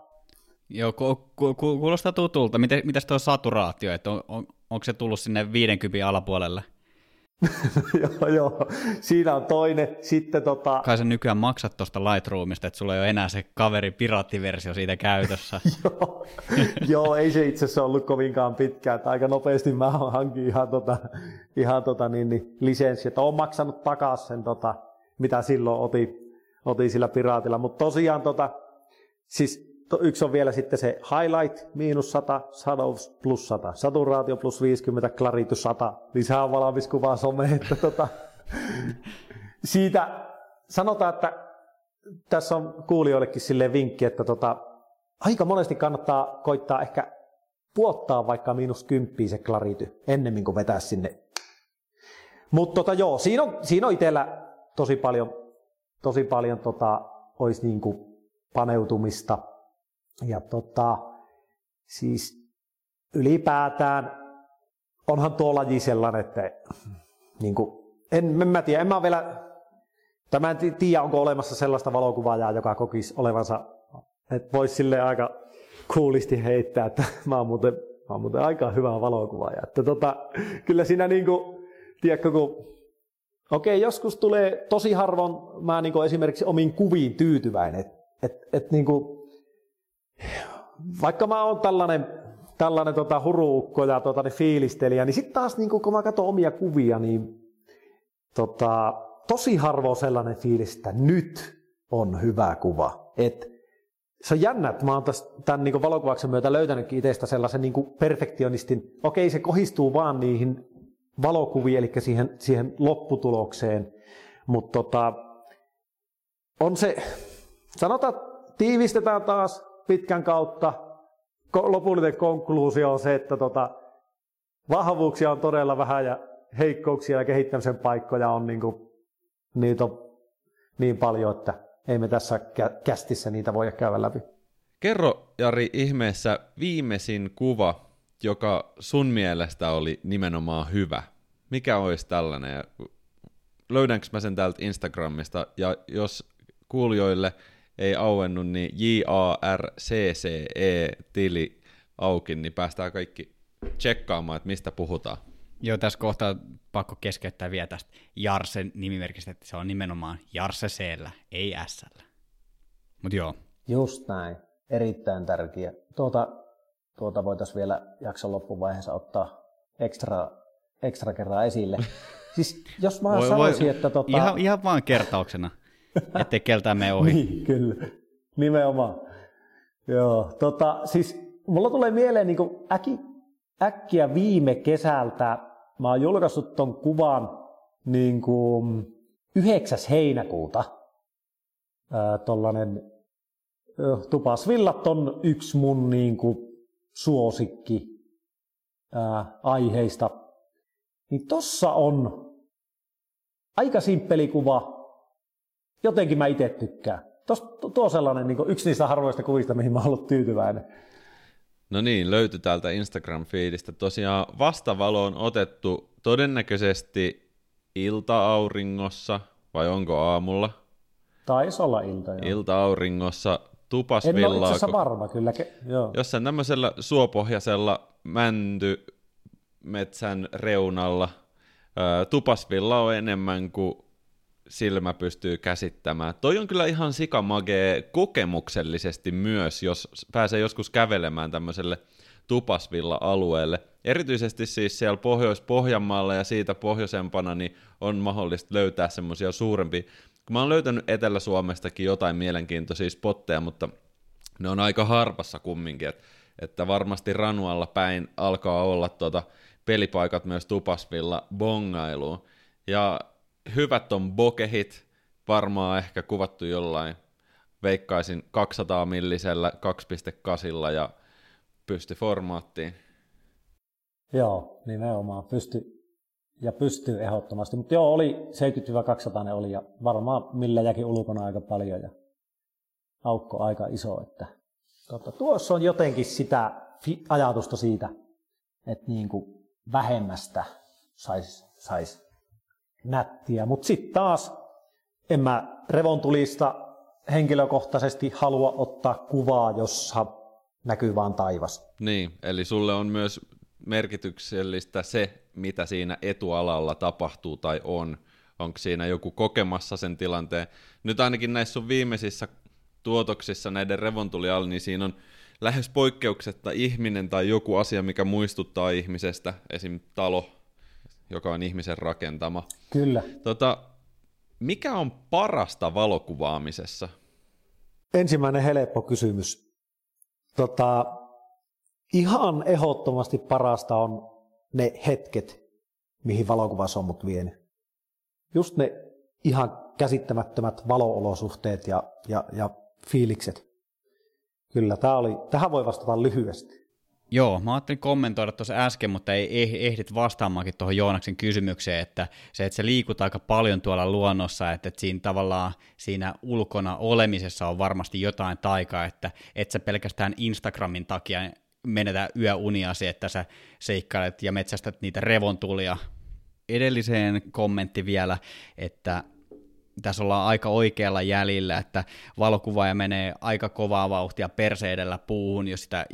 Joo, ku, ku, kuulostaa tutulta. Miten, mitäs tuo saturaatio, että on, on, onko se tullut sinne 50 alapuolelle? joo, joo. Siinä on toinen. Sitten tota... Kai sä nykyään maksat tuosta Lightroomista, että sulla ei ole enää se kaveri piraattiversio siitä käytössä. joo. joo, ei se itse asiassa ollut kovinkaan pitkään. Että aika nopeasti mä hankin ihan, tota, ihan tota, niin, niin, lisenssi. Että olen maksanut takaisin sen tota, mitä silloin otin, otin sillä piraatilla. Mutta tosiaan tota, siis yksi on vielä sitten se highlight, miinus 100, shadows plus 100, saturaatio plus 50, claritus 100, lisää valmis kuvaa some, että tota, siitä sanotaan, että tässä on kuulijoillekin sille vinkki, että tota, aika monesti kannattaa koittaa ehkä puottaa vaikka miinus kymppiä se klarity ennemmin kuin vetää sinne. Mutta tota, joo, siinä on, siinä on itsellä tosi paljon, tosi paljon tota, olisi niinku paneutumista. Ja tota, siis ylipäätään onhan tuo laji sellainen, että niin kuin, en, en mä tiedä, en mä vielä, tämä en tiedä, onko olemassa sellaista valokuvaajaa, joka kokisi olevansa, että voisi sille aika kuulisti heittää, että mä oon muuten, mä oon muuten aika hyvä valokuvaaja. Että tota, kyllä siinä niin kuin, tiedätkö, kun Okei, joskus tulee tosi harvoin mä niin esimerkiksi omiin kuviin tyytyväinen. Et, et, et niin vaikka mä oon tällainen, tällainen tota, huruukko ja tota, niin fiilistelijä, niin sitten taas niin kun mä katson omia kuvia, niin tota, tosi harvoin sellainen fiilis, että nyt on hyvä kuva. Et, se on jännä, että mä oon tämän niin valokuvauksen myötä löytänytkin itsestä sellaisen niin perfektionistin. Okei, se kohistuu vaan niihin valokuviin, eli siihen, siihen lopputulokseen. Mutta tota, on se, sanotaan, tiivistetään taas pitkän kautta. Lopullinen konkluusio on se, että tota, vahvuuksia on todella vähän ja heikkouksia ja kehittämisen paikkoja on, niin kuin, niitä on niin paljon, että ei me tässä kästissä niitä voi käydä läpi. Kerro Jari ihmeessä viimeisin kuva, joka sun mielestä oli nimenomaan hyvä. Mikä olisi tällainen? Löydänkö mä sen täältä Instagramista? Ja jos kuulijoille ei auennut, niin J-A-R-C-C-E-tili auki, niin päästään kaikki tsekkaamaan, että mistä puhutaan. Joo, tässä kohtaa pakko keskeyttää vielä tästä Jarsen nimimerkistä, että se on nimenomaan Jarse c ei s Mutta joo. Just näin. Erittäin tärkeä. Tuota, tuota voitaisiin vielä jakson loppuvaiheessa ottaa ekstra, ekstra kerran esille. Siis jos mä voi, sanoisin, voi, että... Tota... Ihan, ihan vaan kertauksena, ettei keltään mene ohi. niin, kyllä. Nimenomaan. Joo, tota, siis mulla tulee mieleen niin äki, äkkiä viime kesältä, mä oon julkaissut ton kuvan niin kuin 9. heinäkuuta. Ää, tollanen Tupasvillat on yksi mun niin kuin, suosikki ää, aiheista. Niin tossa on aika simppeli kuva. Jotenkin mä itse tykkään. Tos, tuo on sellainen niin yksi niistä harvoista kuvista, mihin mä oon ollut tyytyväinen. No niin, löytyi täältä Instagram-fiidistä. Tosiaan vastavalo on otettu todennäköisesti ilta-auringossa, vai onko aamulla? Taisi olla ilta, joo. Ilta-auringossa tupasvillaa. En ole itse varma kyllä. Joo. Jossain tämmöisellä suopohjaisella mäntymetsän reunalla. Tupasvilla on enemmän kuin silmä pystyy käsittämään. Toi on kyllä ihan sikamagee kokemuksellisesti myös, jos pääsee joskus kävelemään tämmöiselle Tupasvilla-alueelle. Erityisesti siis siellä Pohjois-Pohjanmaalla ja siitä pohjoisempana niin on mahdollista löytää semmoisia suurempia. Mä oon löytänyt Etelä-Suomestakin jotain mielenkiintoisia spotteja, mutta ne on aika harvassa kumminkin, että, että varmasti Ranualla päin alkaa olla tuota pelipaikat myös Tupasvilla bongailuun. Ja hyvät on bokehit, varmaan ehkä kuvattu jollain, veikkaisin 200 millisellä 2.8 ja pysty formaattiin. Joo, nimenomaan pysty ja pystyy ehdottomasti. Mutta joo, oli 70-200 ne oli ja varmaan millä jäkin ulkona aika paljon ja aukko aika iso. Että, totta, tuossa on jotenkin sitä ajatusta siitä, että niin kuin vähemmästä saisi sais nättiä. Mutta sitten taas en mä revontulista henkilökohtaisesti halua ottaa kuvaa, jossa näkyy vaan taivas. Niin, eli sulle on myös merkityksellistä se, mitä siinä etualalla tapahtuu tai on. Onko siinä joku kokemassa sen tilanteen. Nyt ainakin näissä sun viimeisissä tuotoksissa näiden revontulialla, niin siinä on lähes poikkeuksetta ihminen tai joku asia, mikä muistuttaa ihmisestä, esim. talo, joka on ihmisen rakentama. Kyllä. Tota, Mikä on parasta valokuvaamisessa? Ensimmäinen helppo kysymys. Tota, ihan ehdottomasti parasta on ne hetket, mihin valokuvassa on mut vienyt. Just ne ihan käsittämättömät valoolosuhteet ja, ja, ja fiilikset. Kyllä, tää oli, tähän voi vastata lyhyesti. Joo, mä ajattelin kommentoida tuossa äsken, mutta ei eh, ehdit vastaamaankin tuohon Joonaksen kysymykseen, että se, että se liikut aika paljon tuolla luonnossa, että, että siinä tavallaan siinä ulkona olemisessa on varmasti jotain taikaa, että et sä pelkästään Instagramin takia menetä yöuniasi, että sä seikkailet ja metsästät niitä revontulia. Edelliseen kommentti vielä, että tässä ollaan aika oikealla jäljellä, että valokuvaaja menee aika kovaa vauhtia perseedellä puuhun, jos sitä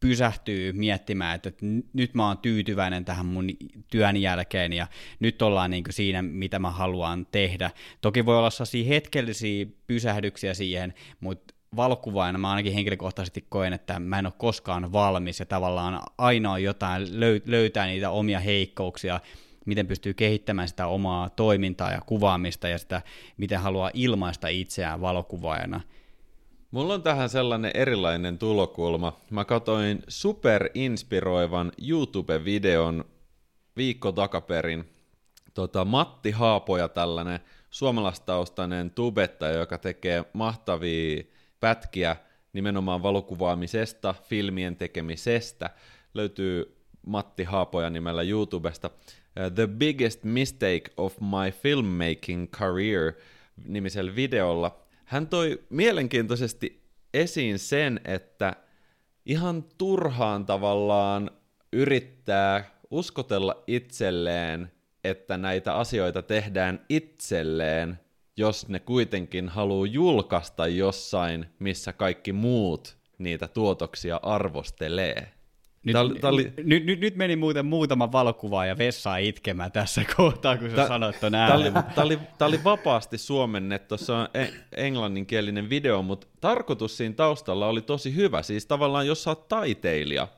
pysähtyy miettimään, että nyt mä oon tyytyväinen tähän mun työn jälkeen ja nyt ollaan niin siinä, mitä mä haluan tehdä. Toki voi olla sellaisia hetkellisiä pysähdyksiä siihen, mutta valokuvaajana mä ainakin henkilökohtaisesti koen, että mä en ole koskaan valmis ja tavallaan aina on jotain löytää niitä omia heikkouksia, miten pystyy kehittämään sitä omaa toimintaa ja kuvaamista ja sitä, miten haluaa ilmaista itseään valokuvaajana. Mulla on tähän sellainen erilainen tulokulma. Mä katoin superinspiroivan YouTube-videon viikko takaperin. Tota, Matti Haapoja, tällainen suomalastaustainen tubettaja, joka tekee mahtavia pätkiä nimenomaan valokuvaamisesta, filmien tekemisestä. Löytyy Matti Haapoja nimellä YouTubesta. Uh, The Biggest Mistake of My Filmmaking Career nimisellä videolla. Hän toi mielenkiintoisesti esiin sen, että ihan turhaan tavallaan yrittää uskotella itselleen, että näitä asioita tehdään itselleen, jos ne kuitenkin haluaa julkaista jossain, missä kaikki muut niitä tuotoksia arvostelee. Nyt, tää oli, nyt, nyt, nyt meni muuten muutama valokuva ja vessaa itkemään tässä kohtaa, kun sä tää, sanoit ton. Tämä oli, oli vapaasti suomennettu, tuossa on e- englanninkielinen video, mutta tarkoitus siinä taustalla oli tosi hyvä. Siis tavallaan, jos sä oot taiteilija,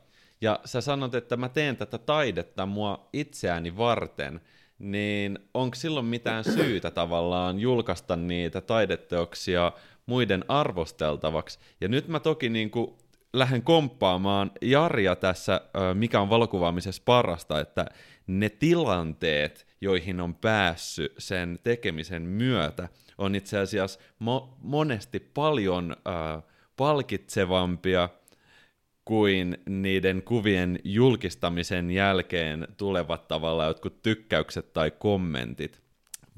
ja sä sanot, että mä teen tätä taidetta mua itseäni varten, niin onko silloin mitään syytä tavallaan julkaista niitä taideteoksia muiden arvosteltavaksi? Ja nyt mä toki niin kuin lähden komppaamaan Jarja tässä, mikä on valokuvaamisessa parasta, että ne tilanteet, joihin on päässyt sen tekemisen myötä, on itse asiassa mo- monesti paljon äh, palkitsevampia kuin niiden kuvien julkistamisen jälkeen tulevat tavallaan jotkut tykkäykset tai kommentit.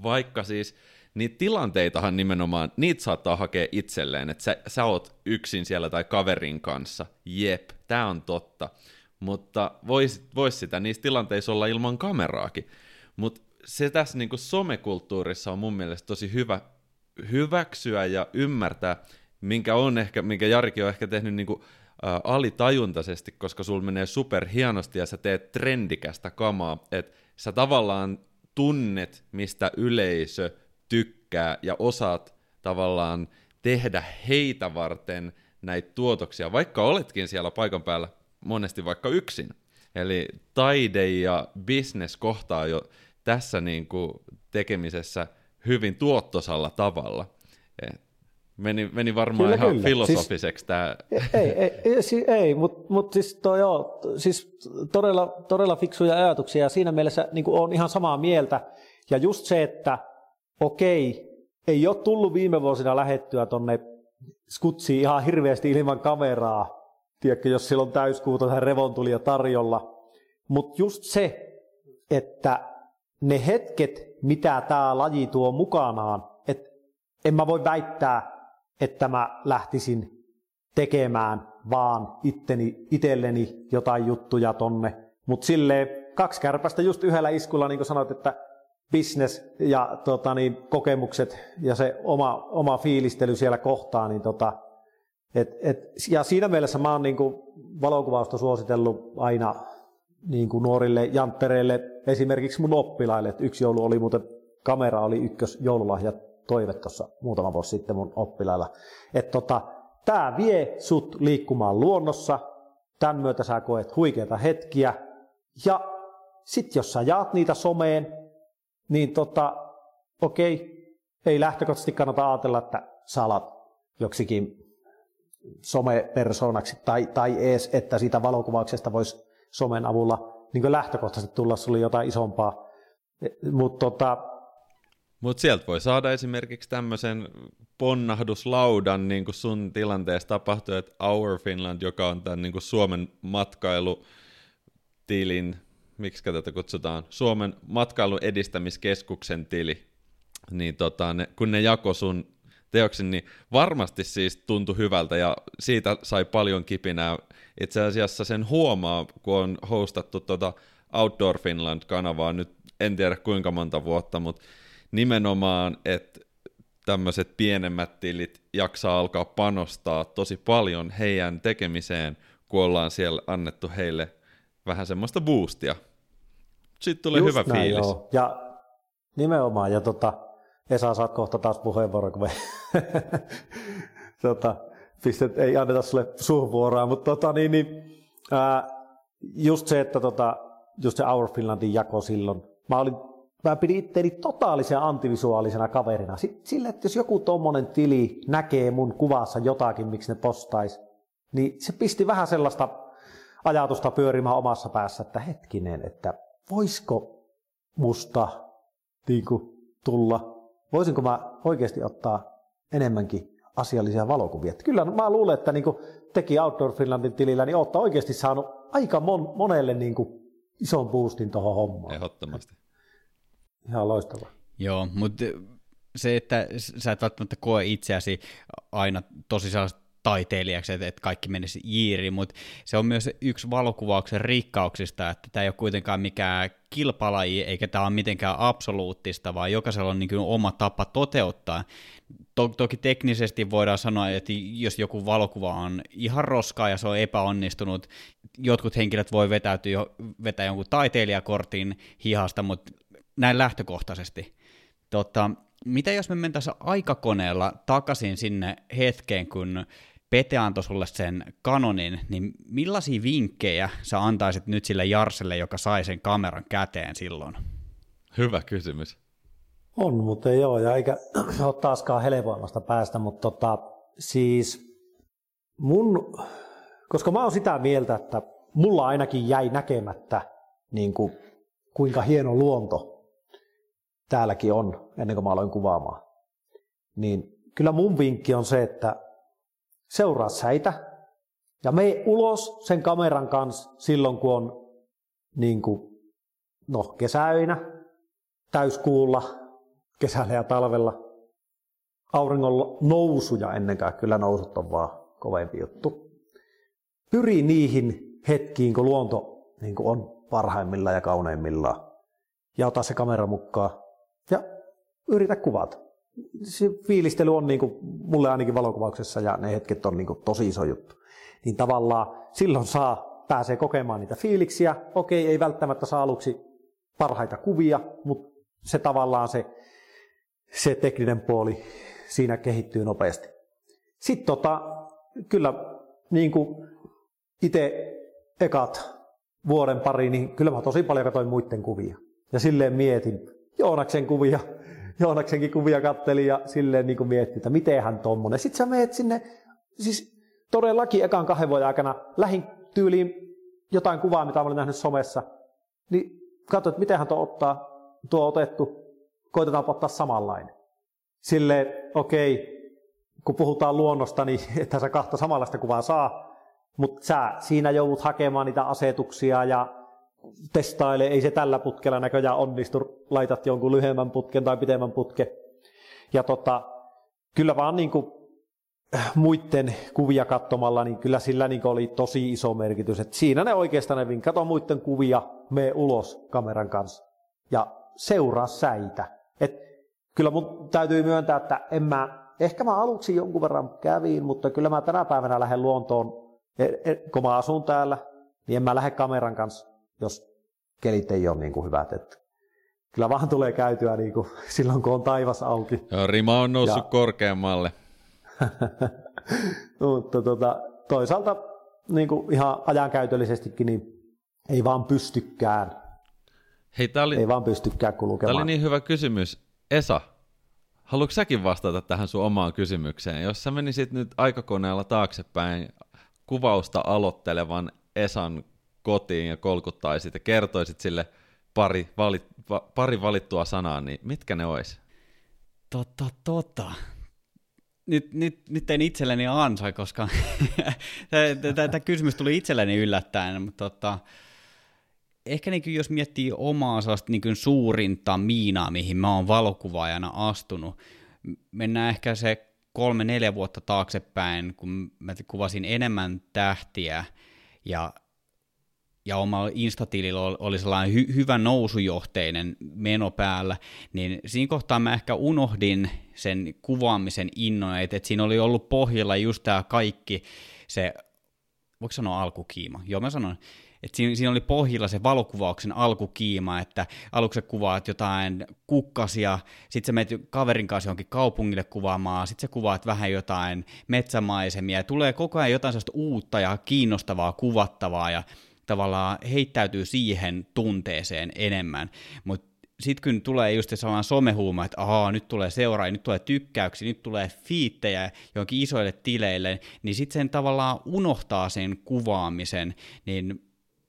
Vaikka siis niitä tilanteitahan nimenomaan, niitä saattaa hakea itselleen, että sä, sä oot yksin siellä tai kaverin kanssa, jep, tää on totta, mutta vois, vois sitä niissä tilanteissa olla ilman kameraakin, mutta se tässä niin somekulttuurissa on mun mielestä tosi hyvä hyväksyä ja ymmärtää, minkä on ehkä, minkä Jarikin on ehkä tehnyt niin kuin, ä, alitajuntaisesti, koska sul menee super hienosti ja sä teet trendikästä kamaa, että sä tavallaan tunnet, mistä yleisö tykkää ja osaat tavallaan tehdä heitä varten näitä tuotoksia, vaikka oletkin siellä paikan päällä monesti vaikka yksin. Eli taide ja business kohtaa jo tässä niin kuin tekemisessä hyvin tuottosalla tavalla. Et meni, meni varmaan kyllä, ihan kyllä. filosofiseksi siis, tämä. Ei, ei, ei, ei mutta mut siis, toi, joo, siis todella, todella fiksuja ajatuksia ja siinä mielessä niin on ihan samaa mieltä. Ja just se, että okei, ei ole tullut viime vuosina lähettyä tonne skutsiin ihan hirveästi ilman kameraa, tiedätkö, jos silloin täyskuuta tai revontulia tarjolla. Mutta just se, että ne hetket, mitä tämä laji tuo mukanaan, että en mä voi väittää, että mä lähtisin tekemään vaan itteni, itselleni jotain juttuja tonne. Mutta silleen kaksi kärpästä just yhdellä iskulla, niin kuin sanoit, että business ja tota, niin, kokemukset ja se oma, oma fiilistely siellä kohtaa. Niin, tota, et, et, ja siinä mielessä mä oon niin kuin, valokuvausta suositellut aina niin kuin nuorille janttereille, esimerkiksi mun oppilaille. Et yksi joulu oli muuten, kamera oli ykkös joululahja toive tuossa muutama vuosi sitten mun oppilailla. Että tota, tämä vie sut liikkumaan luonnossa, tämän myötä sä koet huikeita hetkiä, ja sitten jos sä jaat niitä someen, niin tota, okei, ei lähtökohtaisesti kannata ajatella, että sä alat joksikin somepersoonaksi tai, tai ees, että siitä valokuvauksesta voisi somen avulla niin lähtökohtaisesti tulla sulle jotain isompaa. Mutta tota, Mut sieltä voi saada esimerkiksi tämmöisen ponnahduslaudan, niin kuin sun tilanteessa tapahtui, että Our Finland, joka on tämän niin kuin Suomen matkailutilin, miksi tätä kutsutaan, Suomen matkailun edistämiskeskuksen tili, niin tota, ne, kun ne jako sun teoksen, niin varmasti siis tuntui hyvältä ja siitä sai paljon kipinää. Itse asiassa sen huomaa, kun on hostattu tuota Outdoor Finland-kanavaa nyt en tiedä kuinka monta vuotta, mutta nimenomaan, että tämmöiset pienemmät tilit jaksaa alkaa panostaa tosi paljon heidän tekemiseen, kun ollaan siellä annettu heille vähän semmoista boostia. Sitten tulee Just hyvä näin, fiilis. Joo. Ja nimenomaan, ja tota, Esa, saat kohta taas puheenvuoro, kun me tota, pistet, ei anneta sulle suuvuoroa, mutta tota, niin, niin, ää, just se, että tota, just se Our Finlandin jako silloin, mä olin mä pidin itteeni totaalisen antivisuaalisena kaverina. Sille, että jos joku tommonen tili näkee mun kuvassa jotakin, miksi ne postais, niin se pisti vähän sellaista ajatusta pyörimään omassa päässä, että hetkinen, että voisiko musta niin kuin, tulla, voisinko mä oikeasti ottaa enemmänkin asiallisia valokuvia. Että kyllä mä luulen, että niin kuin teki Outdoor Finlandin tilillä, niin olette oikeasti saanut aika mon, monelle niin kuin ison boostin tuohon hommaan. Ehdottomasti. Ihan loistavaa. Joo, mutta se, että sä et välttämättä koe itseäsi aina tosi taiteilijaksi, että, että kaikki menisi jiiri, mutta se on myös yksi valokuvauksen rikkauksista, että tämä ei ole kuitenkaan mikään kilpalaji, eikä tämä ole mitenkään absoluuttista, vaan jokaisella on niin kuin oma tapa toteuttaa. To- toki teknisesti voidaan sanoa, että jos joku valokuva on ihan roskaa ja se on epäonnistunut, jotkut henkilöt voi vetäytyä jo, vetää jonkun taiteilijakortin hihasta, mutta näin lähtökohtaisesti. Tota, mitä jos me mentäisiin aikakoneella takaisin sinne hetkeen, kun Pete antoi sulle sen kanonin, niin millaisia vinkkejä sä antaisit nyt sille Jarselle, joka sai sen kameran käteen silloin? Hyvä kysymys. On, mutta ei ole, ja eikä ole taaskaan helpoimmasta päästä, mutta tota, siis mun, koska mä oon sitä mieltä, että mulla ainakin jäi näkemättä, niin kuin, kuinka hieno luonto täälläkin on, ennen kuin mä aloin kuvaamaan. Niin kyllä mun vinkki on se, että seuraa säitä ja me ulos sen kameran kanssa silloin, kun on niin kuin, no, kesäöinä, täyskuulla, kesällä ja talvella. Auringon nousuja ennen kaikkea, kyllä nousut on vaan kovempi juttu. Pyri niihin hetkiin, kun luonto niin kuin on parhaimmillaan ja kauneimmillaan. Ja ota se kamera mukaan ja yritä kuvata. Se fiilistely on niin kuin, mulle ainakin valokuvauksessa ja ne hetket on niin kuin, tosi iso juttu. Niin tavallaan silloin saa, pääsee kokemaan niitä fiiliksiä. Okei, ei välttämättä saa aluksi parhaita kuvia, mutta se tavallaan se, se tekninen puoli siinä kehittyy nopeasti. Sitten tota, kyllä niin kuin itse ekat vuoden pari, niin kyllä mä tosi paljon katsoin muiden kuvia. Ja silleen mietin, Joonaksen kuvia, Joonaksenkin kuvia katteli ja silleen niin kuin mietti, että miten hän tommonen. Sitten sä meet sinne, siis todellakin ekan kahden vuoden aikana lähin tyyliin jotain kuvaa, mitä olen nähnyt somessa, niin katsoin, että miten hän tuo ottaa, tuo otettu, koitetaan ottaa samanlainen. Silleen, okei, okay, kun puhutaan luonnosta, niin että sä kahta samanlaista kuvaa saa, mutta sä siinä joudut hakemaan niitä asetuksia ja testaile, ei se tällä putkella näköjään onnistu, laitat jonkun lyhyemmän putken tai pitemmän putken. Ja tota, kyllä vaan niin kuin äh, muiden kuvia katsomalla, niin kyllä sillä niin oli tosi iso merkitys. Et siinä ne oikeastaan ne kato muiden kuvia, me ulos kameran kanssa ja seuraa säitä. Et kyllä mun täytyy myöntää, että en mä, ehkä mä aluksi jonkun verran kävin, mutta kyllä mä tänä päivänä lähden luontoon, e, e, kun mä asun täällä, niin en mä lähde kameran kanssa jos kelit ei ole niin kuin hyvät. Että kyllä vaan tulee käytyä niin kuin silloin, kun on taivas auki. Joo, rima on noussut ja... korkeammalle. Mutta tota, toisaalta niin kuin ihan ajankäytöllisestikin niin ei vaan pystykään. Hei, tää oli, ei vaan pystykään kulkemaan. Tämä oli niin hyvä kysymys. Esa, haluatko säkin vastata tähän sun omaan kysymykseen? Jos sä menisit nyt aikakoneella taaksepäin kuvausta aloittelevan Esan kotiin ja kolkuttaisit ja kertoisit sille pari, valit, va, pari valittua sanaa, niin mitkä ne olisi? Tota, tota. Nyt, nyt, nyt en itselleni ansa, koska tämä kysymys tuli itselleni yllättäen, mutta tota, ehkä niin jos miettii omaa niin suurinta miinaa, mihin mä oon valokuvaajana astunut, mennään ehkä se kolme-neljä vuotta taaksepäin, kun mä kuvasin enemmän tähtiä ja ja omalla Instatililla oli sellainen hy- hyvä nousujohteinen meno päällä, niin siinä kohtaa mä ehkä unohdin sen kuvaamisen innon, että, että siinä oli ollut pohjalla just tämä kaikki se, voiko sanoa alkukiima? Joo, mä sanon, että siinä, siinä oli pohjilla se valokuvauksen alkukiima, että aluksi kuvaat jotain kukkasia, sitten sä menet kaverin kanssa johonkin kaupungille kuvaamaan, sitten sä kuvaat vähän jotain metsämaisemia, ja tulee koko ajan jotain sellaista uutta ja kiinnostavaa kuvattavaa, ja tavallaan heittäytyy siihen tunteeseen enemmän, mutta sitten kun tulee just sellainen somehuuma, että ahaa, nyt tulee seuraajia, nyt tulee tykkäyksiä, nyt tulee fiittejä johonkin isoille tileille, niin sitten sen tavallaan unohtaa sen kuvaamisen, niin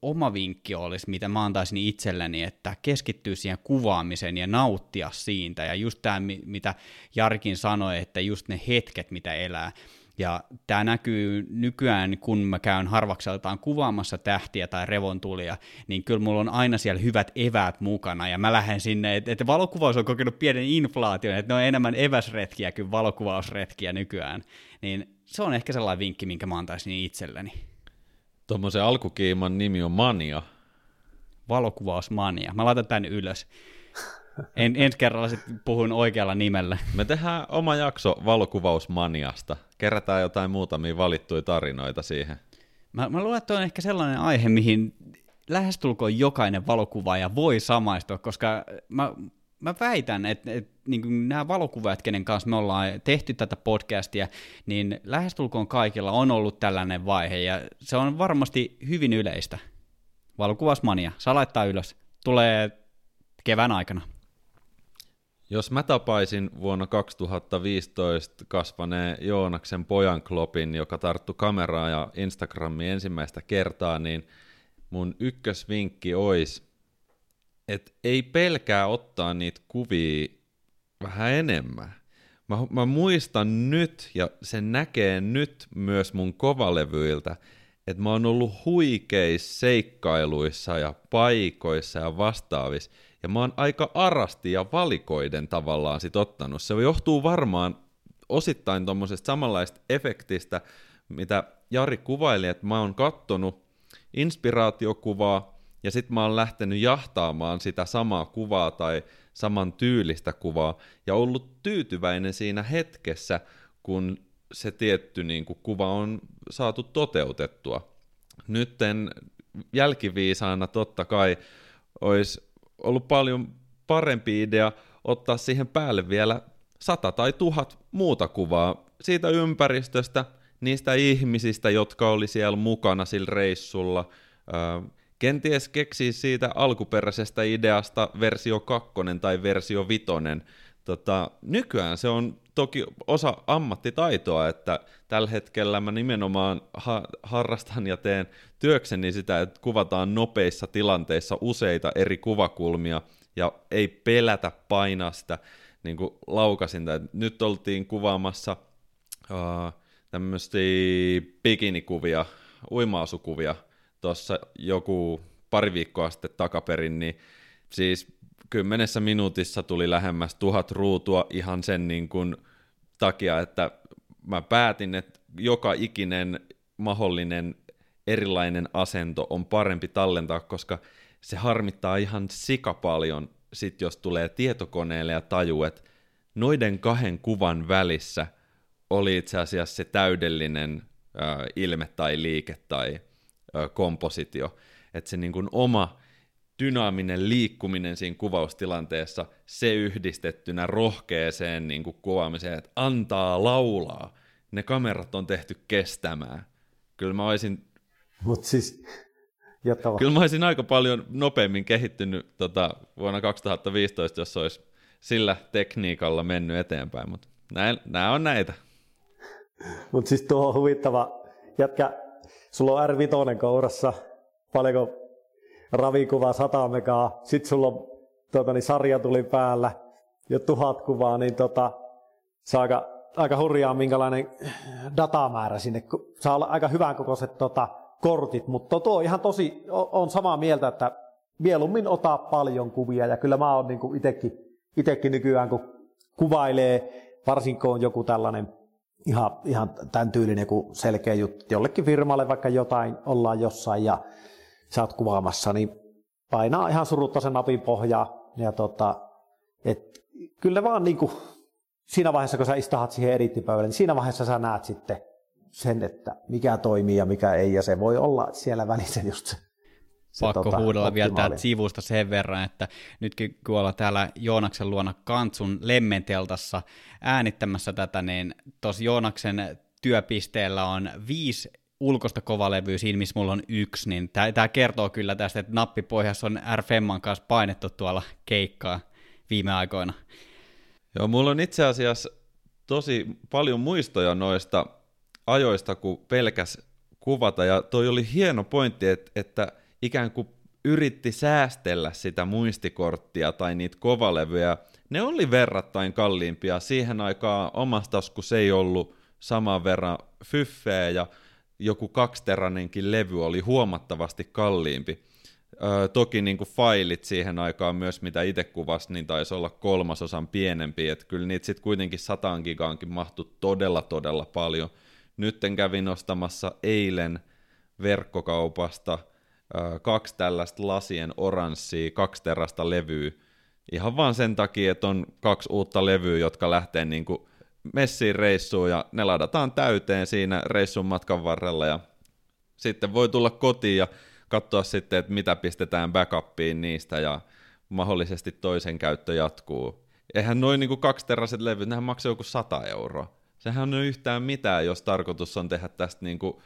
oma vinkki olisi, mitä mä antaisin itselleni, että keskittyy siihen kuvaamiseen ja nauttia siitä. Ja just tämä, mitä Jarkin sanoi, että just ne hetket, mitä elää. Ja tämä näkyy nykyään, kun mä käyn harvakseltaan kuvaamassa tähtiä tai revontulia, niin kyllä mulla on aina siellä hyvät eväät mukana, ja mä lähden sinne, että, että valokuvaus on kokenut pienen inflaation, että ne on enemmän eväsretkiä kuin valokuvausretkiä nykyään. Niin se on ehkä sellainen vinkki, minkä mä antaisin itselleni. Tuommoisen alkukiiman nimi on Mania. Valokuvausmania. Mä laitan tän ylös. En, ensi kerralla sitten puhun oikealla nimellä. Me tehdään oma jakso valokuvausmaniasta. Kerätään jotain muutamia valittuja tarinoita siihen. Mä, mä luulen, että on ehkä sellainen aihe, mihin lähestulkoon jokainen valokuvaaja voi samaistua, koska mä, mä väitän, että, että niin nämä valokuvaajat, kenen kanssa me ollaan tehty tätä podcastia, niin lähestulkoon kaikilla on ollut tällainen vaihe, ja se on varmasti hyvin yleistä. Valokuvausmania, saa laittaa ylös. Tulee kevään aikana. Jos mä tapaisin vuonna 2015 kasvaneen Joonaksen pojan Klopin, joka tarttu kameraa ja Instagramiin ensimmäistä kertaa, niin mun ykkösvinkki olisi, että ei pelkää ottaa niitä kuvia vähän enemmän. Mä, mä muistan nyt, ja se näkee nyt myös mun kovalevyiltä, että mä oon ollut huikeissa seikkailuissa ja paikoissa ja vastaavissa, ja mä oon aika arasti ja valikoiden tavallaan sit ottanut. Se johtuu varmaan osittain tuommoisesta samanlaista efektistä, mitä Jari kuvaili, että mä oon kattonut inspiraatiokuvaa, ja sitten mä oon lähtenyt jahtaamaan sitä samaa kuvaa tai saman tyylistä kuvaa, ja ollut tyytyväinen siinä hetkessä, kun se tietty niin kuin, kuva on saatu toteutettua. Nytten jälkiviisaana totta kai olisi ollut paljon parempi idea ottaa siihen päälle vielä sata tai tuhat muuta kuvaa siitä ympäristöstä, niistä ihmisistä, jotka oli siellä mukana sillä reissulla. kenties keksii siitä alkuperäisestä ideasta versio 2 tai versio 5. Tota, nykyään se on toki osa ammattitaitoa, että tällä hetkellä mä nimenomaan ha- harrastan ja teen työkseni sitä, että kuvataan nopeissa tilanteissa useita eri kuvakulmia ja ei pelätä painaa sitä niin kuin laukasinta. Nyt oltiin kuvaamassa uh, tämmöisiä bikinikuvia, uimaasukuvia tuossa joku pari viikkoa sitten takaperin, niin siis kymmenessä minuutissa tuli lähemmäs tuhat ruutua ihan sen niin kuin takia, että mä päätin, että joka ikinen mahdollinen erilainen asento on parempi tallentaa, koska se harmittaa ihan sika paljon sit jos tulee tietokoneelle ja tajuu, että noiden kahden kuvan välissä oli itse asiassa se täydellinen äh, ilme tai liike tai äh, kompositio. Että se niin kuin oma dynaaminen liikkuminen siinä kuvaustilanteessa, se yhdistettynä rohkeeseen niin kuin kuvaamiseen, että antaa laulaa. Ne kamerat on tehty kestämään. Kyllä mä olisin... Mut siis, Kyllä mä olisin aika paljon nopeammin kehittynyt tota, vuonna 2015, jos olisi sillä tekniikalla mennyt eteenpäin, mutta nämä on näitä. Mutta siis tuo on huvittava, jätkä, sulla on R5 kourassa, paljonko ravikuvaa 100 megaa, sitten sulla on tuota, niin sarja tuli päällä, jo tuhat kuvaa, niin tota, se on aika, aika hurjaa, minkälainen datamäärä sinne. Saa olla aika hyvän kokoiset tota, kortit, mutta tuo ihan tosi, on samaa mieltä, että mieluummin ottaa paljon kuvia, ja kyllä mä oon niin itekin, itekin nykyään, kun kuvailee, varsinkin on joku tällainen ihan, ihan tämän tyylinen kuin selkeä juttu, jollekin firmalle vaikka jotain ollaan jossain ja sä oot kuvaamassa, niin painaa ihan surutta sen napin pohjaa, ja tota, et, kyllä vaan niin kuin, siinä vaiheessa, kun sä istahat siihen edittipöydälle, niin siinä vaiheessa sä näet sitten sen, että mikä toimii ja mikä ei, ja se voi olla siellä välissä just se se, Pakko tota, huudella vielä täältä sivusta sen verran, että nytkin kun ollaan täällä Joonaksen luona Kantsun Lemmenteltassa äänittämässä tätä, niin tuossa Joonaksen työpisteellä on viisi ulkoista kovalevyä siinä, missä mulla on yksi, niin tämä kertoo kyllä tästä, että nappipohjassa on r kanssa painettu tuolla keikkaa viime aikoina. Joo, mulla on itse asiassa tosi paljon muistoja noista ajoista, kun pelkäs kuvata, ja toi oli hieno pointti, että, että ikään kuin yritti säästellä sitä muistikorttia tai niitä kovalevyjä. Ne oli verrattain kalliimpia. Siihen aikaan omassa taskussa ei ollut saman verran fyffeä ja joku kaksiteräinenkin levy oli huomattavasti kalliimpi. Öö, toki niin kuin failit siihen aikaan myös, mitä itse kuvasi, niin taisi olla kolmasosan pienempi, että kyllä niitä sitten kuitenkin sataan gigaankin mahtui todella todella paljon. Nytten kävin ostamassa eilen verkkokaupasta öö, kaksi tällaista lasien oranssia, kaksi terasta levyä, ihan vaan sen takia, että on kaksi uutta levyä, jotka lähtee niin kuin messiin reissuun ja ne ladataan täyteen siinä reissun matkan varrella ja sitten voi tulla kotiin ja katsoa sitten, että mitä pistetään backupiin niistä ja mahdollisesti toisen käyttö jatkuu. Eihän noin niin kaksiterraiset levyt, nehän maksaa joku 100 euroa. Sehän on yhtään mitään, jos tarkoitus on tehdä tästä niin kuin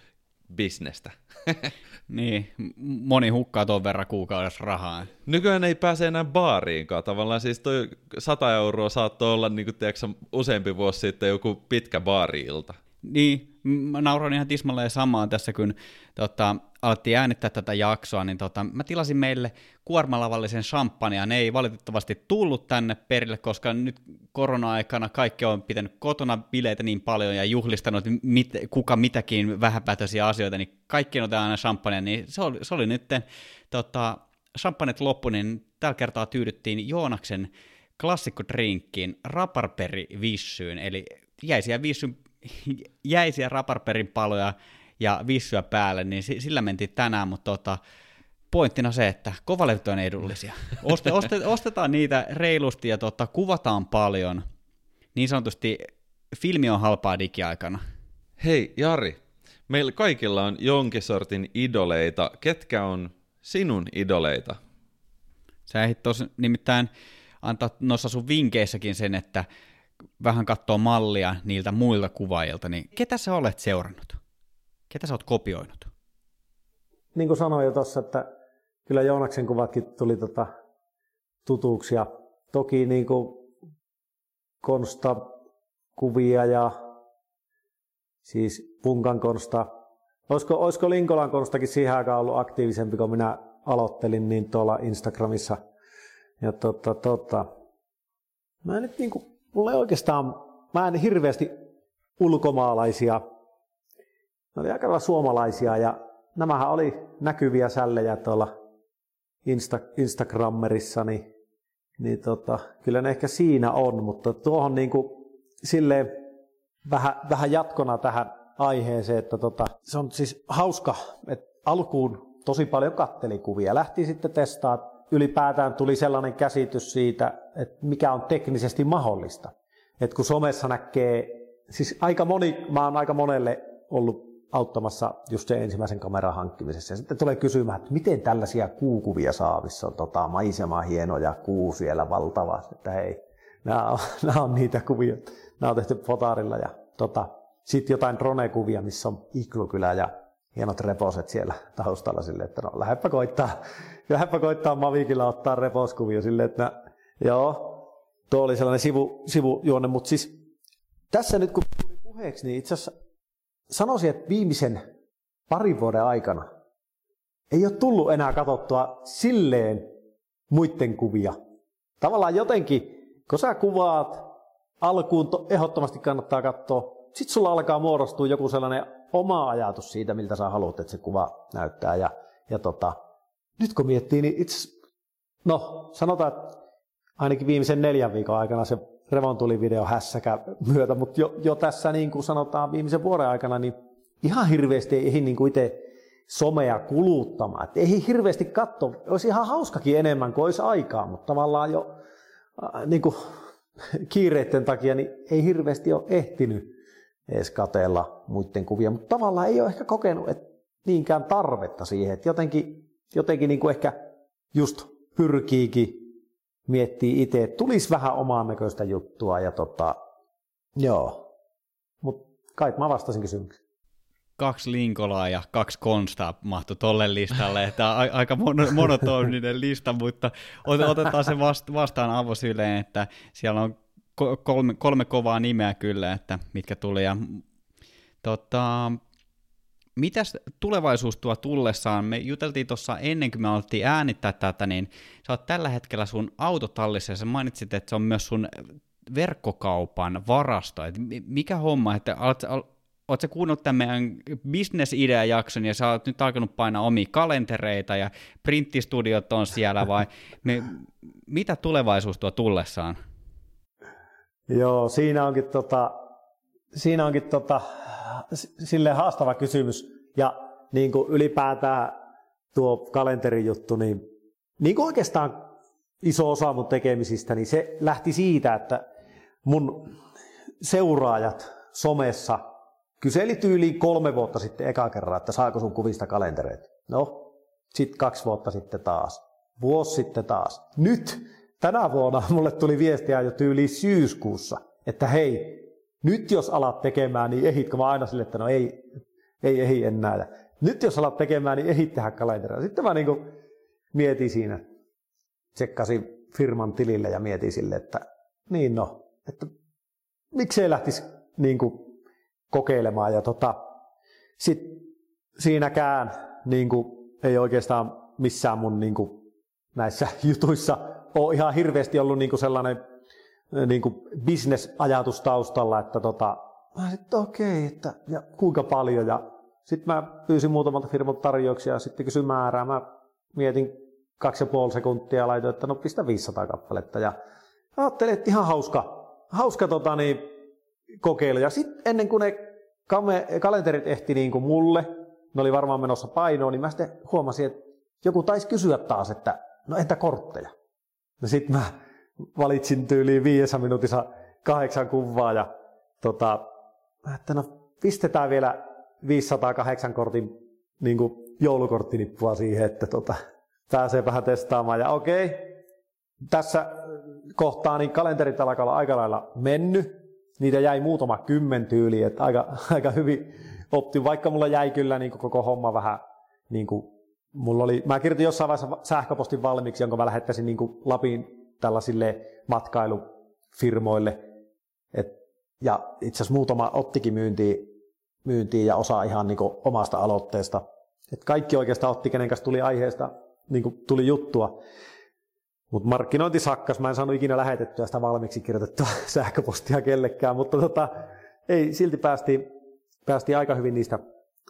bisnestä. niin, moni hukkaa tuon verran kuukaudessa rahaa. Nykyään ei pääse enää baariinkaan. Tavallaan siis toi 100 euroa saattoi olla niin kuin, tiedätkö, useampi vuosi sitten joku pitkä baariilta. Niin, mä nauroin ihan tismalleen samaan tässä, kun tota, alettiin äänittää tätä jaksoa, niin tota, mä tilasin meille kuormalavallisen champagnea. Ne ei valitettavasti tullut tänne perille, koska nyt korona-aikana kaikki on pitänyt kotona bileitä niin paljon ja juhlistanut mit, kuka mitäkin vähäpätöisiä asioita, niin kaikki on aina champagnea, niin se oli, se oli nyt tota, champagnet loppu, niin tällä kertaa tyydyttiin Joonaksen klassikkodrinkkiin raparperi vissyyn, eli jäisiä vissyn jäisiä raparperin paloja ja vissyä päälle, niin sillä mentiin tänään, mutta tota, pointtina se, että kovalevyt on edullisia. Oste, oste, ostetaan niitä reilusti ja tota, kuvataan paljon. Niin sanotusti filmi on halpaa digiaikana. Hei Jari, meillä kaikilla on jonkin sortin idoleita. Ketkä on sinun idoleita? Sä ehdit tos, nimittäin antaa noissa sun vinkeissäkin sen, että vähän katsoa mallia niiltä muilta kuvaajilta, niin ketä sä olet seurannut? Ketä sä oot kopioinut? Niin kuin sanoin jo tuossa, että kyllä Joonaksen kuvatkin tuli tota tutuksi ja toki niin kuin konsta kuvia ja siis Punkan konsta. Olisiko, olisiko Linkolan konstakin siihen aikaan ollut aktiivisempi, kun minä aloittelin niin tuolla Instagramissa. Ja tota, tota, mä en nyt niin kuin mulla ei oikeastaan, mä en hirveästi ulkomaalaisia, ne oli aika lailla suomalaisia ja nämähän oli näkyviä sällejä tuolla Insta, Instagrammerissa, niin, niin tota, kyllä ne ehkä siinä on, mutta tuohon niin kuin silleen vähän, vähän jatkona tähän aiheeseen, että tota, se on siis hauska, että alkuun tosi paljon kattelikuvia, lähti sitten testaa ylipäätään tuli sellainen käsitys siitä, että mikä on teknisesti mahdollista. Että kun somessa näkee, siis aika moni, mä oon aika monelle ollut auttamassa just sen ensimmäisen kameran hankkimisessa. Ja sitten tulee kysymään, että miten tällaisia kuukuvia saa, missä on tota, maisema hieno ja kuu siellä valtava. Että hei, nämä on, nämä on niitä kuvia. Nämä on tehty fotarilla ja tota, sitten jotain drone-kuvia, missä on iglukylä ja hienot reposet siellä taustalla sille, että no lähdepä koittaa, lähdepä koittaa Mavikilla ottaa reposkuvia sille, että joo, tuo oli sellainen sivu, sivujuonne, mutta siis tässä nyt kun tuli puheeksi, niin itse asiassa sanoisin, että viimeisen parin vuoden aikana ei ole tullut enää katsottua silleen muiden kuvia. Tavallaan jotenkin, kun sä kuvaat, alkuun to, ehdottomasti kannattaa katsoa, sitten sulla alkaa muodostua joku sellainen oma ajatus siitä, miltä sä haluat, että se kuva näyttää. Ja, ja tota, nyt kun miettii, niin itse, no sanotaan, että ainakin viimeisen neljän viikon aikana se tuli video hässäkä myötä, mutta jo, jo tässä niin kuin sanotaan viimeisen vuoden aikana, niin ihan hirveästi ei niin kuin itse somea kuluttamaan. Et ei hirveästi katso, olisi ihan hauskakin enemmän kuin olisi aikaa, mutta tavallaan jo äh, niin kuin, kiireiden takia niin ei hirveästi ole ehtinyt edes katella muiden kuvia, mutta tavallaan ei ole ehkä kokenut että niinkään tarvetta siihen, että jotenkin, jotenkin niin kuin ehkä just pyrkiikin miettii itse, että tulisi vähän omaan näköistä juttua ja tota, joo, mutta kai mä vastasin kysymykseen. Kaksi Linkolaa ja kaksi Konstaa mahtu tolle listalle, että a- aika mon- monotoninen lista, mutta otetaan se vast- vastaan avosyleen, että siellä on kolme, kolme kovaa nimeä kyllä, että mitkä tuli. Ja, tota, mitäs tulevaisuus tuo tullessaan? Me juteltiin tuossa ennen kuin me alettiin äänittää tätä, niin sä oot tällä hetkellä sun autotallissa ja sä mainitsit, että se on myös sun verkkokaupan varasto. Et mikä homma, että alat, Oletko kuunnellut tämän meidän business-idea-jakson ja sä oot nyt alkanut painaa omia kalentereita ja printtistudiot on siellä vai me, mitä tulevaisuus tuo tullessaan? Joo, siinä onkin, tota, siinä onkin tota, sille haastava kysymys ja niin kuin ylipäätään tuo kalenterijuttu, niin, niin kuin oikeastaan iso osa mun tekemisistä, niin se lähti siitä, että mun seuraajat somessa – Kyseli tyyliin kolme vuotta sitten eka kerran, että saako sun kuvista kalentereita. No, sitten kaksi vuotta sitten taas. Vuosi sitten taas. Nyt, tänä vuonna mulle tuli viestiä jo tyyli syyskuussa, että hei, nyt jos alat tekemään, niin ehitkö mä aina sille, että no ei, ei ehi enää. Ja nyt jos alat tekemään, niin ehit tehdä kalenteria. Sitten mä niin mietin siinä, tsekkasin firman tilille ja mietin sille, että niin no, että miksei lähtisi niin kuin kokeilemaan. Ja tota, sit siinäkään niin kuin, ei oikeastaan missään mun niin kuin, näissä jutuissa ole ihan hirveästi ollut niin kuin sellainen niin kuin business-ajatus taustalla, että tota, mä sitten okei, okay, että ja kuinka paljon. Ja sitten mä pyysin muutamalta firmalta tarjouksia ja sitten kysyin määrää. Mä mietin kaksi ja puoli sekuntia ja laitoin, että no pistä 500 kappaletta. Ja ajattelin, että ihan hauska, hauska tota, niin, kokeilu. Ja sitten ennen kuin ne kalenterit ehti niin kuin mulle, ne oli varmaan menossa painoon, niin mä sitten huomasin, että joku taisi kysyä taas, että no entä kortteja? No sitten mä valitsin tyyliin viidessä minuutissa kahdeksan kuvaa ja tota, että no pistetään vielä 508 kortin niin kuin joulukorttinippua siihen, että tota, pääsee vähän testaamaan. Ja okei, tässä kohtaa niin kalenterit alkaa olla aika lailla mennyt niitä jäi muutama kymmen tyyli, että aika, aika hyvin opti, vaikka mulla jäi kyllä niin koko homma vähän, niin kuin, mulla oli, mä kirjoitin jossain vaiheessa sähköpostin valmiiksi, jonka mä lähettäisin niin kuin Lapin tällaisille matkailufirmoille, Et, ja itse asiassa muutama ottikin myyntiin, myyntiin ja osa ihan niin kuin omasta aloitteesta. Et kaikki oikeastaan otti, kenen kanssa tuli aiheesta, niin kuin tuli juttua. Mutta markkinointi sakkas, mä en saanut ikinä lähetettyä sitä valmiiksi kirjoitettua sähköpostia kellekään, mutta tota, ei, silti päästiin, päästiin aika hyvin niistä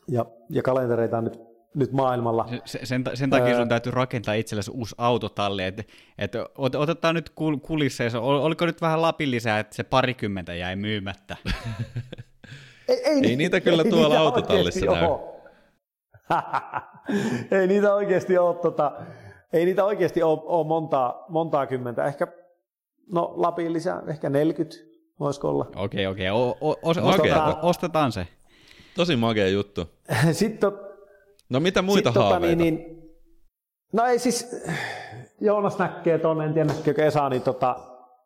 ja, ja kalentereita on nyt, nyt maailmalla. Sen, sen, sen takia sun täytyy rakentaa itsellesi uusi autotalli, että et, otetaan nyt kulisseissa, oliko nyt vähän Lapin lisää, että se parikymmentä jäi myymättä? ei, ei, ei niitä kyllä ei tuolla niitä autotallissa näy. ei niitä oikeasti ole tota, ei niitä oikeasti ole, ole montaa, montaa kymmentä. Ehkä, no Lapin lisää, ehkä 40 voisiko olla. Okei, okei. O, o, o, tota, ostetaan se. Tosi makea juttu. Sitten, no mitä muita sit, haaveita? Tota, niin, niin, no ei siis, Joonas näkee tuonne, en tiedä näkeekö Esa, niin tota,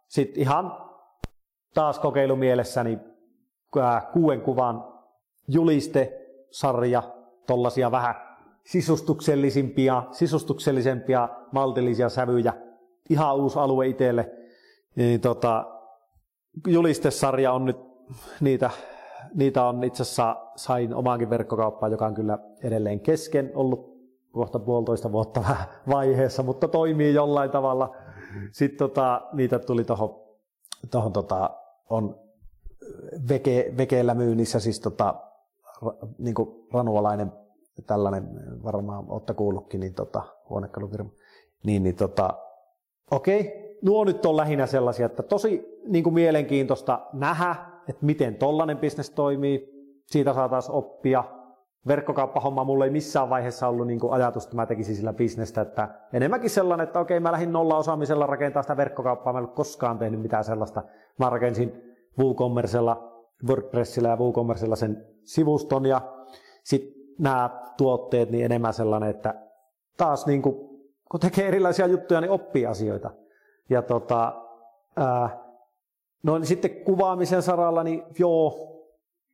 sit ihan taas kokeilumielessäni äh, kuuden kuvan juliste-sarja, tollasia vähän sisustuksellisimpia, sisustuksellisempia, maltillisia sävyjä. Ihan uusi alue itselle. niin tota, julistesarja on nyt, niitä, niitä on itse asiassa, sain omaankin verkkokauppaan, joka on kyllä edelleen kesken ollut kohta puolitoista vuotta vaiheessa, mutta toimii jollain tavalla. Sitten tota, niitä tuli tuohon, tohon, tota, on veke, vekeillä myynnissä, siis tota, niin ranualainen tällainen, varmaan olette kuullutkin, niin tota, huonekalufirma. Niin, niin tota, okei, nuo nyt on lähinnä sellaisia, että tosi niin kuin mielenkiintoista nähdä, että miten tollainen bisnes toimii, siitä saataisiin oppia. Verkkokauppahomma mulla ei missään vaiheessa ollut niin ajatus, että mä tekisin sillä bisnestä, että enemmänkin sellainen, että okei, mä lähdin nolla osaamisella rakentaa sitä verkkokauppaa, mä en ole koskaan tehnyt mitään sellaista. Mä rakensin WooCommercella, WordPressillä ja WooCommercella sen sivuston ja sitten nämä tuotteet niin enemmän sellainen, että taas niin kuin, kun tekee erilaisia juttuja, niin oppii asioita. Ja tota, ää, no niin sitten kuvaamisen saralla, niin joo,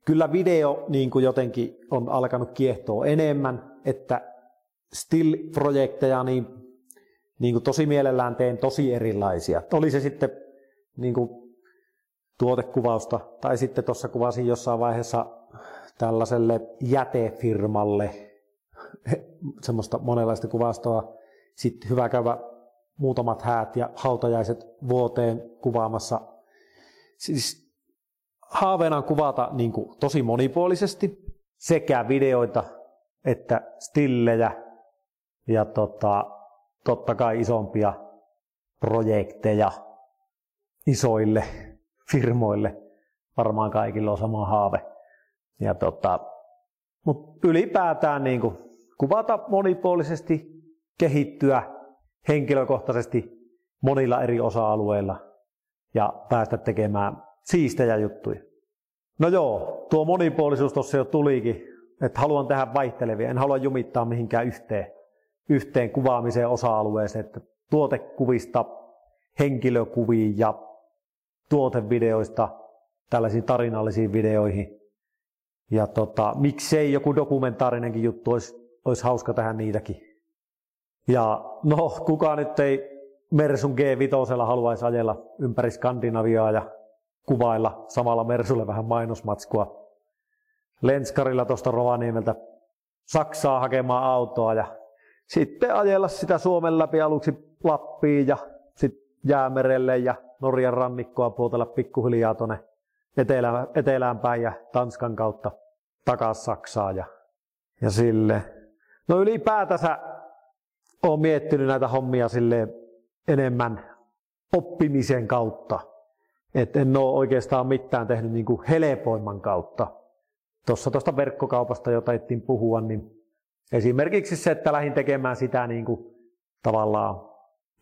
kyllä video niin kuin jotenkin on alkanut kiehtoa enemmän, että still-projekteja niin, niin kuin tosi mielellään teen tosi erilaisia. Oli se sitten niin kuin tuotekuvausta, tai sitten tuossa kuvasin jossain vaiheessa tällaiselle jätefirmalle semmoista monenlaista kuvastoa. Sitten hyvä käydä muutamat häät ja hautajaiset vuoteen kuvaamassa. Siis haaveena on kuvata niin kuin tosi monipuolisesti sekä videoita että stillejä ja tota, totta kai isompia projekteja isoille firmoille. Varmaan kaikilla on sama haave. Ja tota, mutta ylipäätään niin kuin, kuvata monipuolisesti, kehittyä henkilökohtaisesti monilla eri osa-alueilla ja päästä tekemään siistejä juttuja. No joo, tuo monipuolisuus tuossa jo tulikin, että haluan tehdä vaihtelevia, en halua jumittaa mihinkään yhteen, yhteen kuvaamiseen osa-alueeseen, että tuotekuvista henkilökuviin ja tuotevideoista tällaisiin tarinallisiin videoihin ja tota, miksei joku dokumentaarinenkin juttu olisi, olisi hauska tähän niitäkin. Ja no, kuka nyt ei Mersun G5 haluaisi ajella ympäri Skandinaviaa ja kuvailla samalla Mersulle vähän mainosmatskua. Lenskarilla tuosta Rovaniemeltä Saksaa hakemaan autoa ja sitten ajella sitä Suomen läpi aluksi Lappiin ja sitten Jäämerelle ja Norjan rannikkoa puutella pikkuhiljaa tuonne etelään, etelään päin ja Tanskan kautta takaisin Saksaan ja, ja sille. No ylipäätänsä olen miettinyt näitä hommia sille enemmän oppimisen kautta. että en ole oikeastaan mitään tehnyt niin kuin helpoimman kautta. Tuossa tuosta verkkokaupasta, jota ettiin puhua, niin esimerkiksi se, että lähdin tekemään sitä niin kuin tavallaan,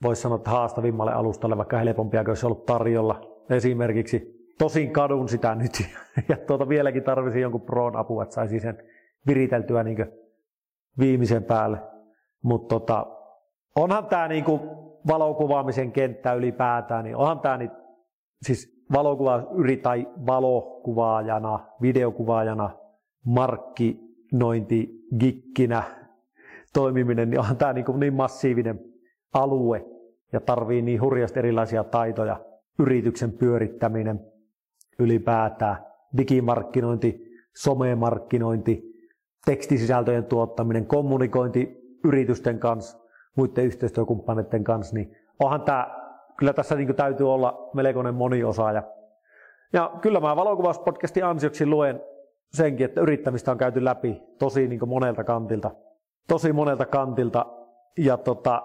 voisi sanoa, että haastavimmalle alustalle, vaikka helpompia olisi ollut tarjolla. Esimerkiksi Tosin kadun sitä nyt ja tuota vieläkin tarvisin jonkun proon apua, että saisi sen viriteltyä niin viimeisen päälle. Mutta tota, onhan tämä niin valokuvaamisen kenttä ylipäätään, niin onhan tämä niin, siis valokuva tai valokuvaajana, videokuvaajana, markkinointi, gikkinä toimiminen, niin onhan tämä niin, niin massiivinen alue ja tarvii niin hurjasti erilaisia taitoja, yrityksen pyörittäminen, ylipäätään, digimarkkinointi, somemarkkinointi, tekstisisältöjen tuottaminen, kommunikointi yritysten kanssa, muiden yhteistyökumppaneiden kanssa, niin onhan tämä, kyllä tässä niin täytyy olla melkoinen moniosaaja. Ja kyllä mä valokuvauspodcastin ansioksi luen senkin, että yrittämistä on käyty läpi tosi niin monelta kantilta. Tosi monelta kantilta. Ja tota,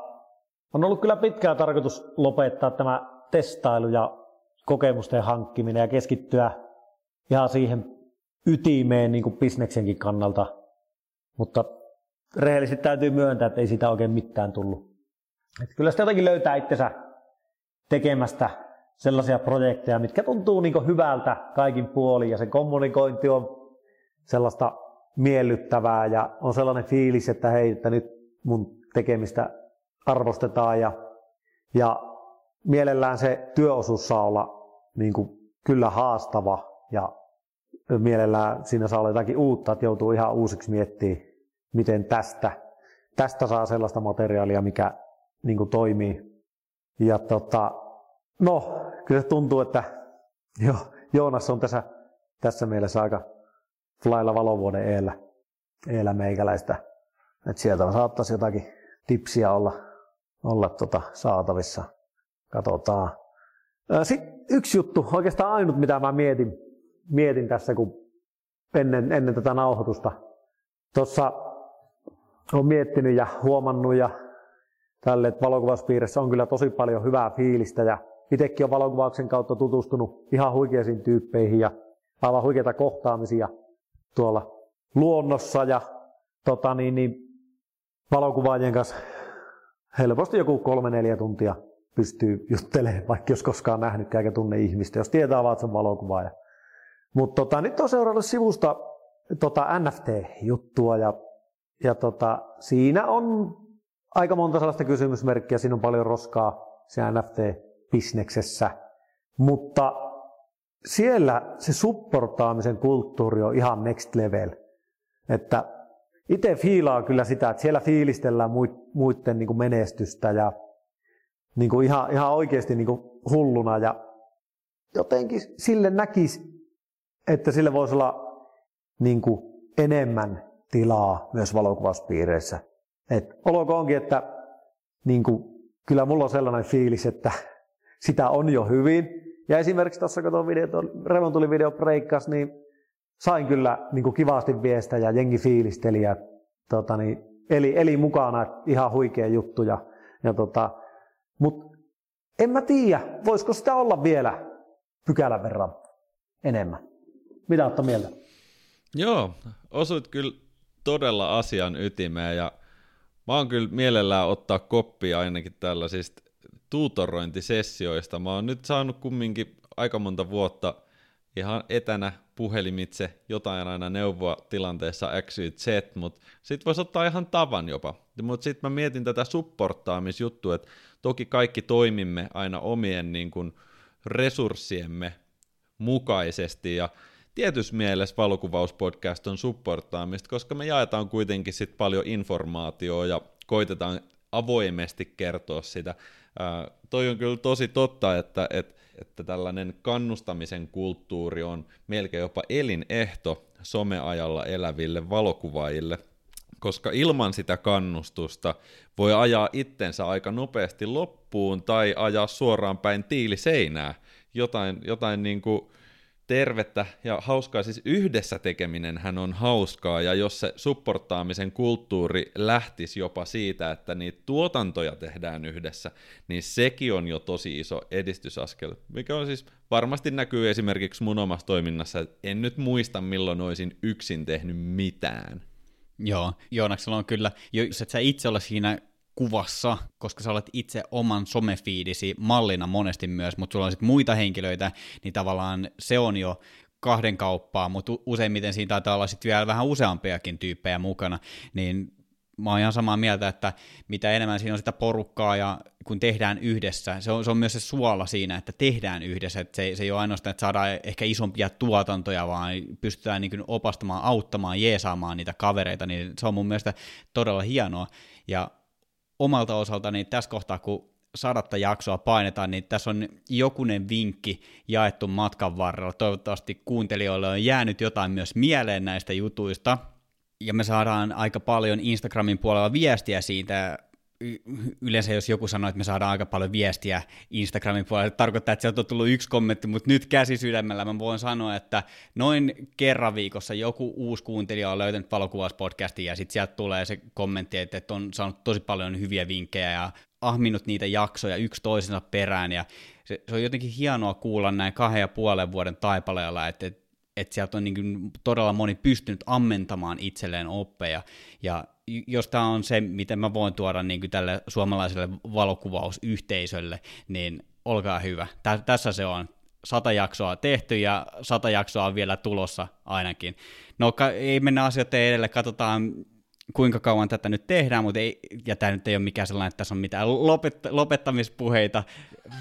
on ollut kyllä pitkään tarkoitus lopettaa tämä testailu ja kokemusten hankkiminen ja keskittyä ihan siihen ytimeen niin kuin bisneksenkin kannalta. Mutta rehellisesti täytyy myöntää, että ei sitä oikein mitään tullut. Että kyllä sitä jotenkin löytää itsensä tekemästä sellaisia projekteja, mitkä tuntuu niin hyvältä kaikin puolin ja se kommunikointi on sellaista miellyttävää ja on sellainen fiilis, että hei, että nyt mun tekemistä arvostetaan ja, ja mielellään se työosuus saa olla niin kuin, kyllä haastava ja mielellään siinä saa olla jotakin uutta, että joutuu ihan uusiksi miettimään, miten tästä, tästä saa sellaista materiaalia, mikä niin kuin, toimii. Ja tota, no, kyllä se tuntuu, että jo, Joonas on tässä, tässä mielessä aika lailla valovuoden eellä, eellä meikäläistä. Että sieltä saattaisi jotakin tipsiä olla, olla tota saatavissa. Katsotaan. Sitten yksi juttu, oikeastaan ainut mitä mä mietin, mietin tässä, kun ennen, ennen tätä nauhoitusta. Tuossa olen miettinyt ja huomannut ja tälle, että valokuvauspiirissä on kyllä tosi paljon hyvää fiilistä ja itsekin on valokuvauksen kautta tutustunut ihan huikeisiin tyyppeihin ja aivan huikeita kohtaamisia tuolla luonnossa ja tota niin, niin, valokuvaajien kanssa helposti joku kolme-neljä tuntia pystyy juttelemaan, vaikka jos koskaan nähnytkään eikä tunne ihmistä, jos tietää vaan, että se on valokuvaaja. Mutta tota, nyt on seurannut sivusta tota NFT-juttua ja, ja tota, siinä on aika monta sellaista kysymysmerkkiä, siinä on paljon roskaa se NFT-bisneksessä, mutta siellä se supportaamisen kulttuuri on ihan next level. Että itse fiilaa kyllä sitä, että siellä fiilistellään muiden niin menestystä ja niin kuin ihan, ihan oikeasti niin kuin hulluna. Ja jotenkin sille näkisi, että sille voisi olla niin kuin enemmän tilaa myös valokuvauspiireissä. Et onkin, että niin kuin, kyllä mulla on sellainen fiilis, että sitä on jo hyvin. Ja esimerkiksi tuossa, tuo video, tuli video breikkas, niin sain kyllä niin kuin kivasti viestä ja jengi fiilisteli ja tota, niin, eli, eli mukana, ihan huikea juttu. Ja, ja tota, Mutta en mä tiedä, voisiko sitä olla vielä pykälän verran enemmän. Mitä olette mieltä? Joo, osuit kyllä todella asian ytimeen ja Mä oon kyllä mielellään ottaa koppia ainakin tällaisista tuutorointisessioista. Mä oon nyt saanut kumminkin aika monta vuotta ihan etänä puhelimitse jotain aina neuvoa tilanteessa X, Z, mutta sit voisi ottaa ihan tavan jopa. Mutta sitten mä mietin tätä supportaamisjuttua, että toki kaikki toimimme aina omien niin kun, resurssiemme mukaisesti ja tietyssä mielessä valokuvauspodcast on supportaamista, koska me jaetaan kuitenkin sit paljon informaatiota ja koitetaan avoimesti kertoa sitä. Ää, toi on kyllä tosi totta, että, että, että tällainen kannustamisen kulttuuri on melkein jopa elinehto someajalla eläville valokuvaajille, koska ilman sitä kannustusta voi ajaa itsensä aika nopeasti loppuun tai ajaa suoraan päin tiiliseinää. Jotain, jotain niin kuin tervettä ja hauskaa, siis yhdessä tekeminen hän on hauskaa, ja jos se supportaamisen kulttuuri lähtisi jopa siitä, että niitä tuotantoja tehdään yhdessä, niin sekin on jo tosi iso edistysaskel, mikä on siis varmasti näkyy esimerkiksi mun omassa toiminnassa, että en nyt muista milloin olisin yksin tehnyt mitään. Joo, Joonaksella on kyllä, jos et sä itse ole siinä kuvassa, koska sä olet itse oman somefiidisi mallina monesti myös, mutta sulla on sitten muita henkilöitä, niin tavallaan se on jo kahden kauppaa, mutta useimmiten siinä taitaa olla sitten vielä vähän useampiakin tyyppejä mukana, niin mä oon ihan samaa mieltä, että mitä enemmän siinä on sitä porukkaa ja kun tehdään yhdessä, se on, se on myös se suola siinä, että tehdään yhdessä, että se, se ei ole ainoastaan, että saadaan ehkä isompia tuotantoja, vaan pystytään niin opastamaan, auttamaan, jeesaamaan niitä kavereita, niin se on mun mielestä todella hienoa, ja omalta osaltani tässä kohtaa, kun sadatta jaksoa painetaan, niin tässä on jokunen vinkki jaettu matkan varrella. Toivottavasti kuuntelijoille on jäänyt jotain myös mieleen näistä jutuista. Ja me saadaan aika paljon Instagramin puolella viestiä siitä, yleensä jos joku sanoo, että me saadaan aika paljon viestiä Instagramin puolella, tarkoittaa, että sieltä on tullut yksi kommentti, mutta nyt käsi sydämellä mä voin sanoa, että noin kerran viikossa joku uusi kuuntelija on löytänyt valokuvauspodcastin ja sitten sieltä tulee se kommentti, että on saanut tosi paljon hyviä vinkkejä ja ahminut niitä jaksoja yksi toisensa perään ja se, se on jotenkin hienoa kuulla näin kahden ja puolen vuoden taipaleella, että, että että sieltä on niin todella moni pystynyt ammentamaan itselleen oppeja, ja jos tämä on se, miten mä voin tuoda niin tälle suomalaiselle valokuvausyhteisölle, niin olkaa hyvä. Tä, tässä se on. Sata jaksoa tehty ja sata jaksoa on vielä tulossa ainakin. No ka- ei mennä asioiden edelle, katsotaan kuinka kauan tätä nyt tehdään, mutta ei, ja tämä nyt ei ole mikään sellainen, että tässä on mitään lopet- lopettamispuheita.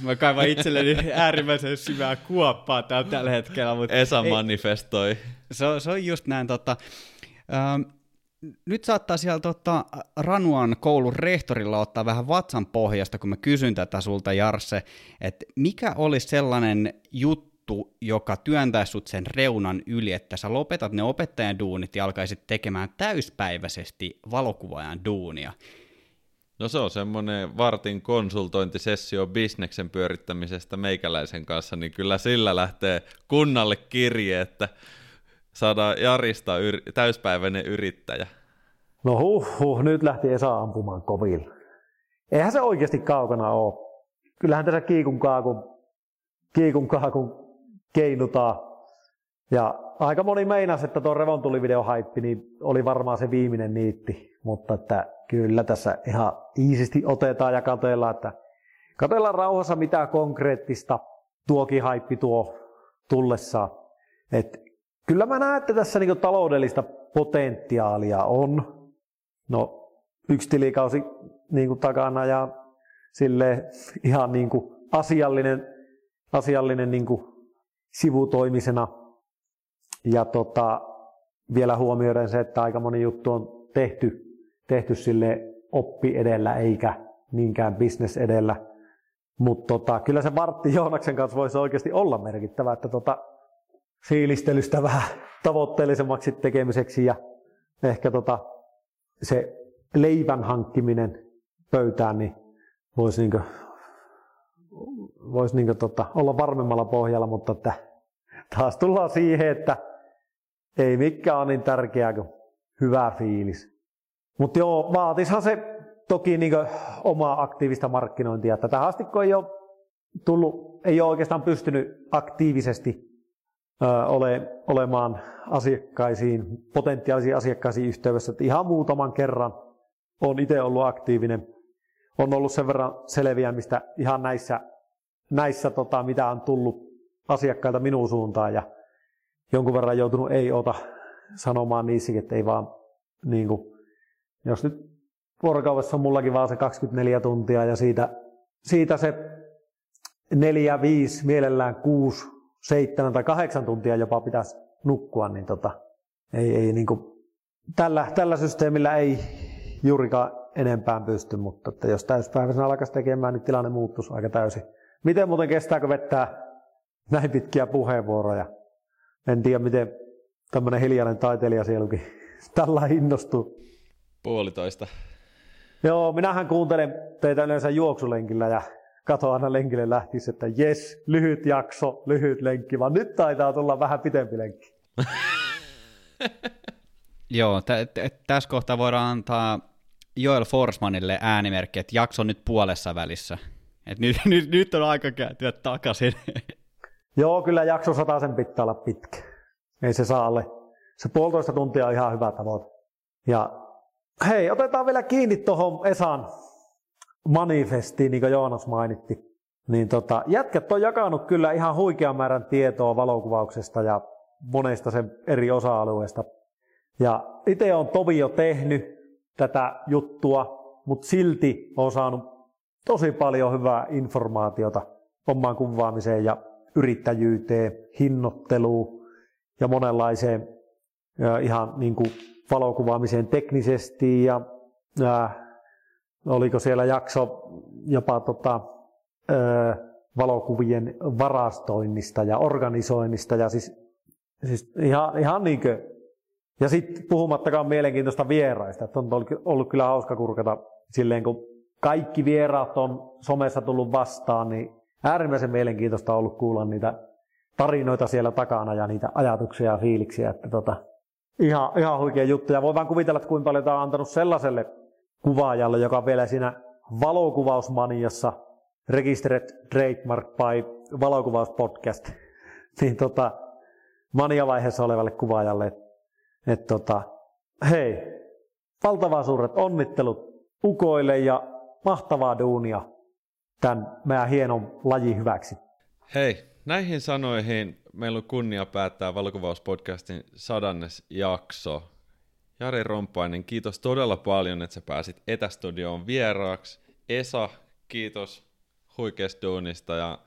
Mä kaivan itselleni äärimmäisen syvää kuoppaa täällä tällä hetkellä. Mutta Esa ei, manifestoi. Se on, se on just näin, tota, ähm, nyt saattaa siellä tota, Ranuan koulun rehtorilla ottaa vähän vatsan pohjasta, kun mä kysyn tätä sulta, Jarse, että mikä olisi sellainen juttu, joka työntäisi sut sen reunan yli, että sä lopetat ne opettajan duunit ja alkaisit tekemään täyspäiväisesti valokuvaajan duunia. No se on semmoinen vartin konsultointisessio bisneksen pyörittämisestä meikäläisen kanssa, niin kyllä sillä lähtee kunnalle kirje, että saadaan Jarista yr- täyspäiväinen yrittäjä. No huh, huh, nyt lähti Esa ampumaan kovilla. Eihän se oikeasti kaukana ole. Kyllähän tässä kiikun kaakun, kiikun kaakun keinutaan. Ja aika moni meinasi, että tuo revontulivideo haippi niin oli varmaan se viimeinen niitti. Mutta että kyllä tässä ihan iisisti otetaan ja katellaan, että katellaan rauhassa mitä konkreettista tuokin haippi tuo tullessaan. Et kyllä mä näen, että tässä niinku taloudellista potentiaalia on. No, yksi tilikausi niinku takana ja sille ihan niinku asiallinen, asiallinen niinku sivutoimisena. Ja tota, vielä huomioiden se, että aika moni juttu on tehty, tehty sille oppi edellä eikä niinkään business edellä. Mutta tota, kyllä se Vartti Joonaksen kanssa voisi oikeasti olla merkittävä, että tota, fiilistelystä vähän tavoitteellisemmaksi tekemiseksi ja ehkä tota, se leivän hankkiminen pöytään niin voisi niinku, vois niinku tota, olla varmemmalla pohjalla, mutta että taas tullaan siihen, että ei mikään ole niin tärkeää kuin hyvä fiilis. Mutta joo, vaatishan se toki niinku omaa aktiivista markkinointia. Tätä asti kun ei ole tullut, ei ole oikeastaan pystynyt aktiivisesti ole, olemaan asiakkaisiin, potentiaalisiin asiakkaisiin yhteydessä. Että ihan muutaman kerran on itse ollut aktiivinen. On ollut sen verran selviämistä ihan näissä, näissä tota, mitä on tullut asiakkailta minun suuntaan ja jonkun verran joutunut ei ota sanomaan niissäkin, että ei vaan niin kuin, jos nyt vuorokaudessa on mullakin vaan se 24 tuntia ja siitä, siitä se neljä, viisi, mielellään kuusi seitsemän tai kahdeksan tuntia jopa pitäisi nukkua, niin tota, ei, ei niin kuin, tällä, tällä systeemillä ei juurikaan enempään pysty, mutta että jos täyspäiväisenä alkaisi tekemään, niin tilanne muuttuisi aika täysin. Miten muuten kestääkö vettää näin pitkiä puheenvuoroja? En tiedä, miten tämmöinen hiljainen taiteilija sielukin tällä innostuu. Puolitoista. Joo, minähän kuuntelen teitä yleensä juoksulenkillä ja kato aina lenkille lähtisi, että jes, lyhyt jakso, lyhyt lenkki, vaan nyt taitaa tulla vähän pitempi lenkki. Joo, t- t- tässä kohtaa voidaan antaa Joel Forsmanille äänimerkki, että jakso nyt puolessa välissä. Et nyt, nyt, nyt on aika kääntyä takaisin. Joo, kyllä jakso sen pitää olla pitkä. Ei se saa alle. Se puolitoista tuntia on ihan hyvä tavoite. Ja hei, otetaan vielä kiinni tuohon Esan manifestiin, niin kuin Joonas mainitti, niin tota, jätkät on jakanut kyllä ihan huikean määrän tietoa valokuvauksesta ja monesta sen eri osa-alueesta. Ja itse on tovi jo tehnyt tätä juttua, mutta silti on saanut tosi paljon hyvää informaatiota omaan kuvaamiseen ja yrittäjyyteen, hinnoitteluun ja monenlaiseen ihan niin kuin valokuvaamiseen teknisesti ja, ja oliko siellä jakso jopa tota, ö, valokuvien varastoinnista ja organisoinnista ja siis, siis ihan, ihan niin kuin, ja sitten puhumattakaan mielenkiintoista vieraista, että on ollut kyllä hauska kurkata silleen, kun kaikki vieraat on somessa tullut vastaan, niin äärimmäisen mielenkiintoista on ollut kuulla niitä tarinoita siellä takana ja niitä ajatuksia ja fiiliksiä, että tota, ihan, ihan huikea juttu. Ja voi vaan kuvitella, että kuinka paljon tämä on antanut sellaiselle kuvaajalle, joka on vielä siinä valokuvausmaniassa Registered Trademark by Valokuvauspodcast, niin tota, maniavaiheessa olevalle kuvaajalle, että et tota, hei, valtavan suuret onnittelut ukoille ja mahtavaa duunia tämän meidän hienon lajin hyväksi. Hei, näihin sanoihin meillä on kunnia päättää valokuvauspodcastin sadannes jakso. Jari Rompainen, kiitos todella paljon, että sä pääsit etästudioon vieraaksi. Esa, kiitos huikeasta duunista ja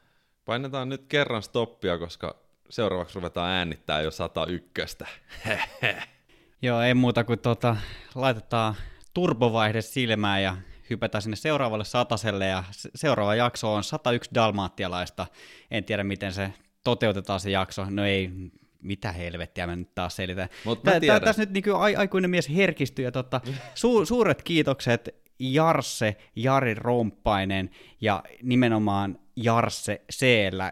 painetaan nyt kerran stoppia, koska seuraavaksi ruvetaan äänittää jo 101. Joo, ei muuta kuin tuota, laitetaan turbovaihde silmään ja hypätään sinne seuraavalle sataselle ja seuraava jakso on 101 dalmaattialaista. En tiedä, miten se toteutetaan se jakso. No ei, mitä helvettiä mä nyt taas selitän. Mutta Tässä nyt niin aikuinen mies herkistyy ja totta, su- suuret kiitokset Jarse, Jari Romppainen ja nimenomaan Jarse c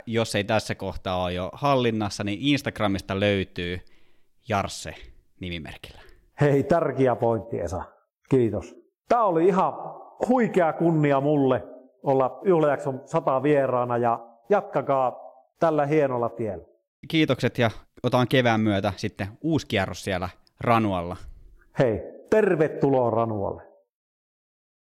jos ei tässä kohtaa ole jo hallinnassa, niin Instagramista löytyy Jarse nimimerkillä. Hei, tärkeä pointti Esa. Kiitos. Tämä oli ihan huikea kunnia mulle olla juhlajakson sata vieraana ja jatkakaa tällä hienolla tiellä. Kiitokset ja otan kevään myötä sitten uusi kierros siellä Ranualla. Hei, tervetuloa Ranualle.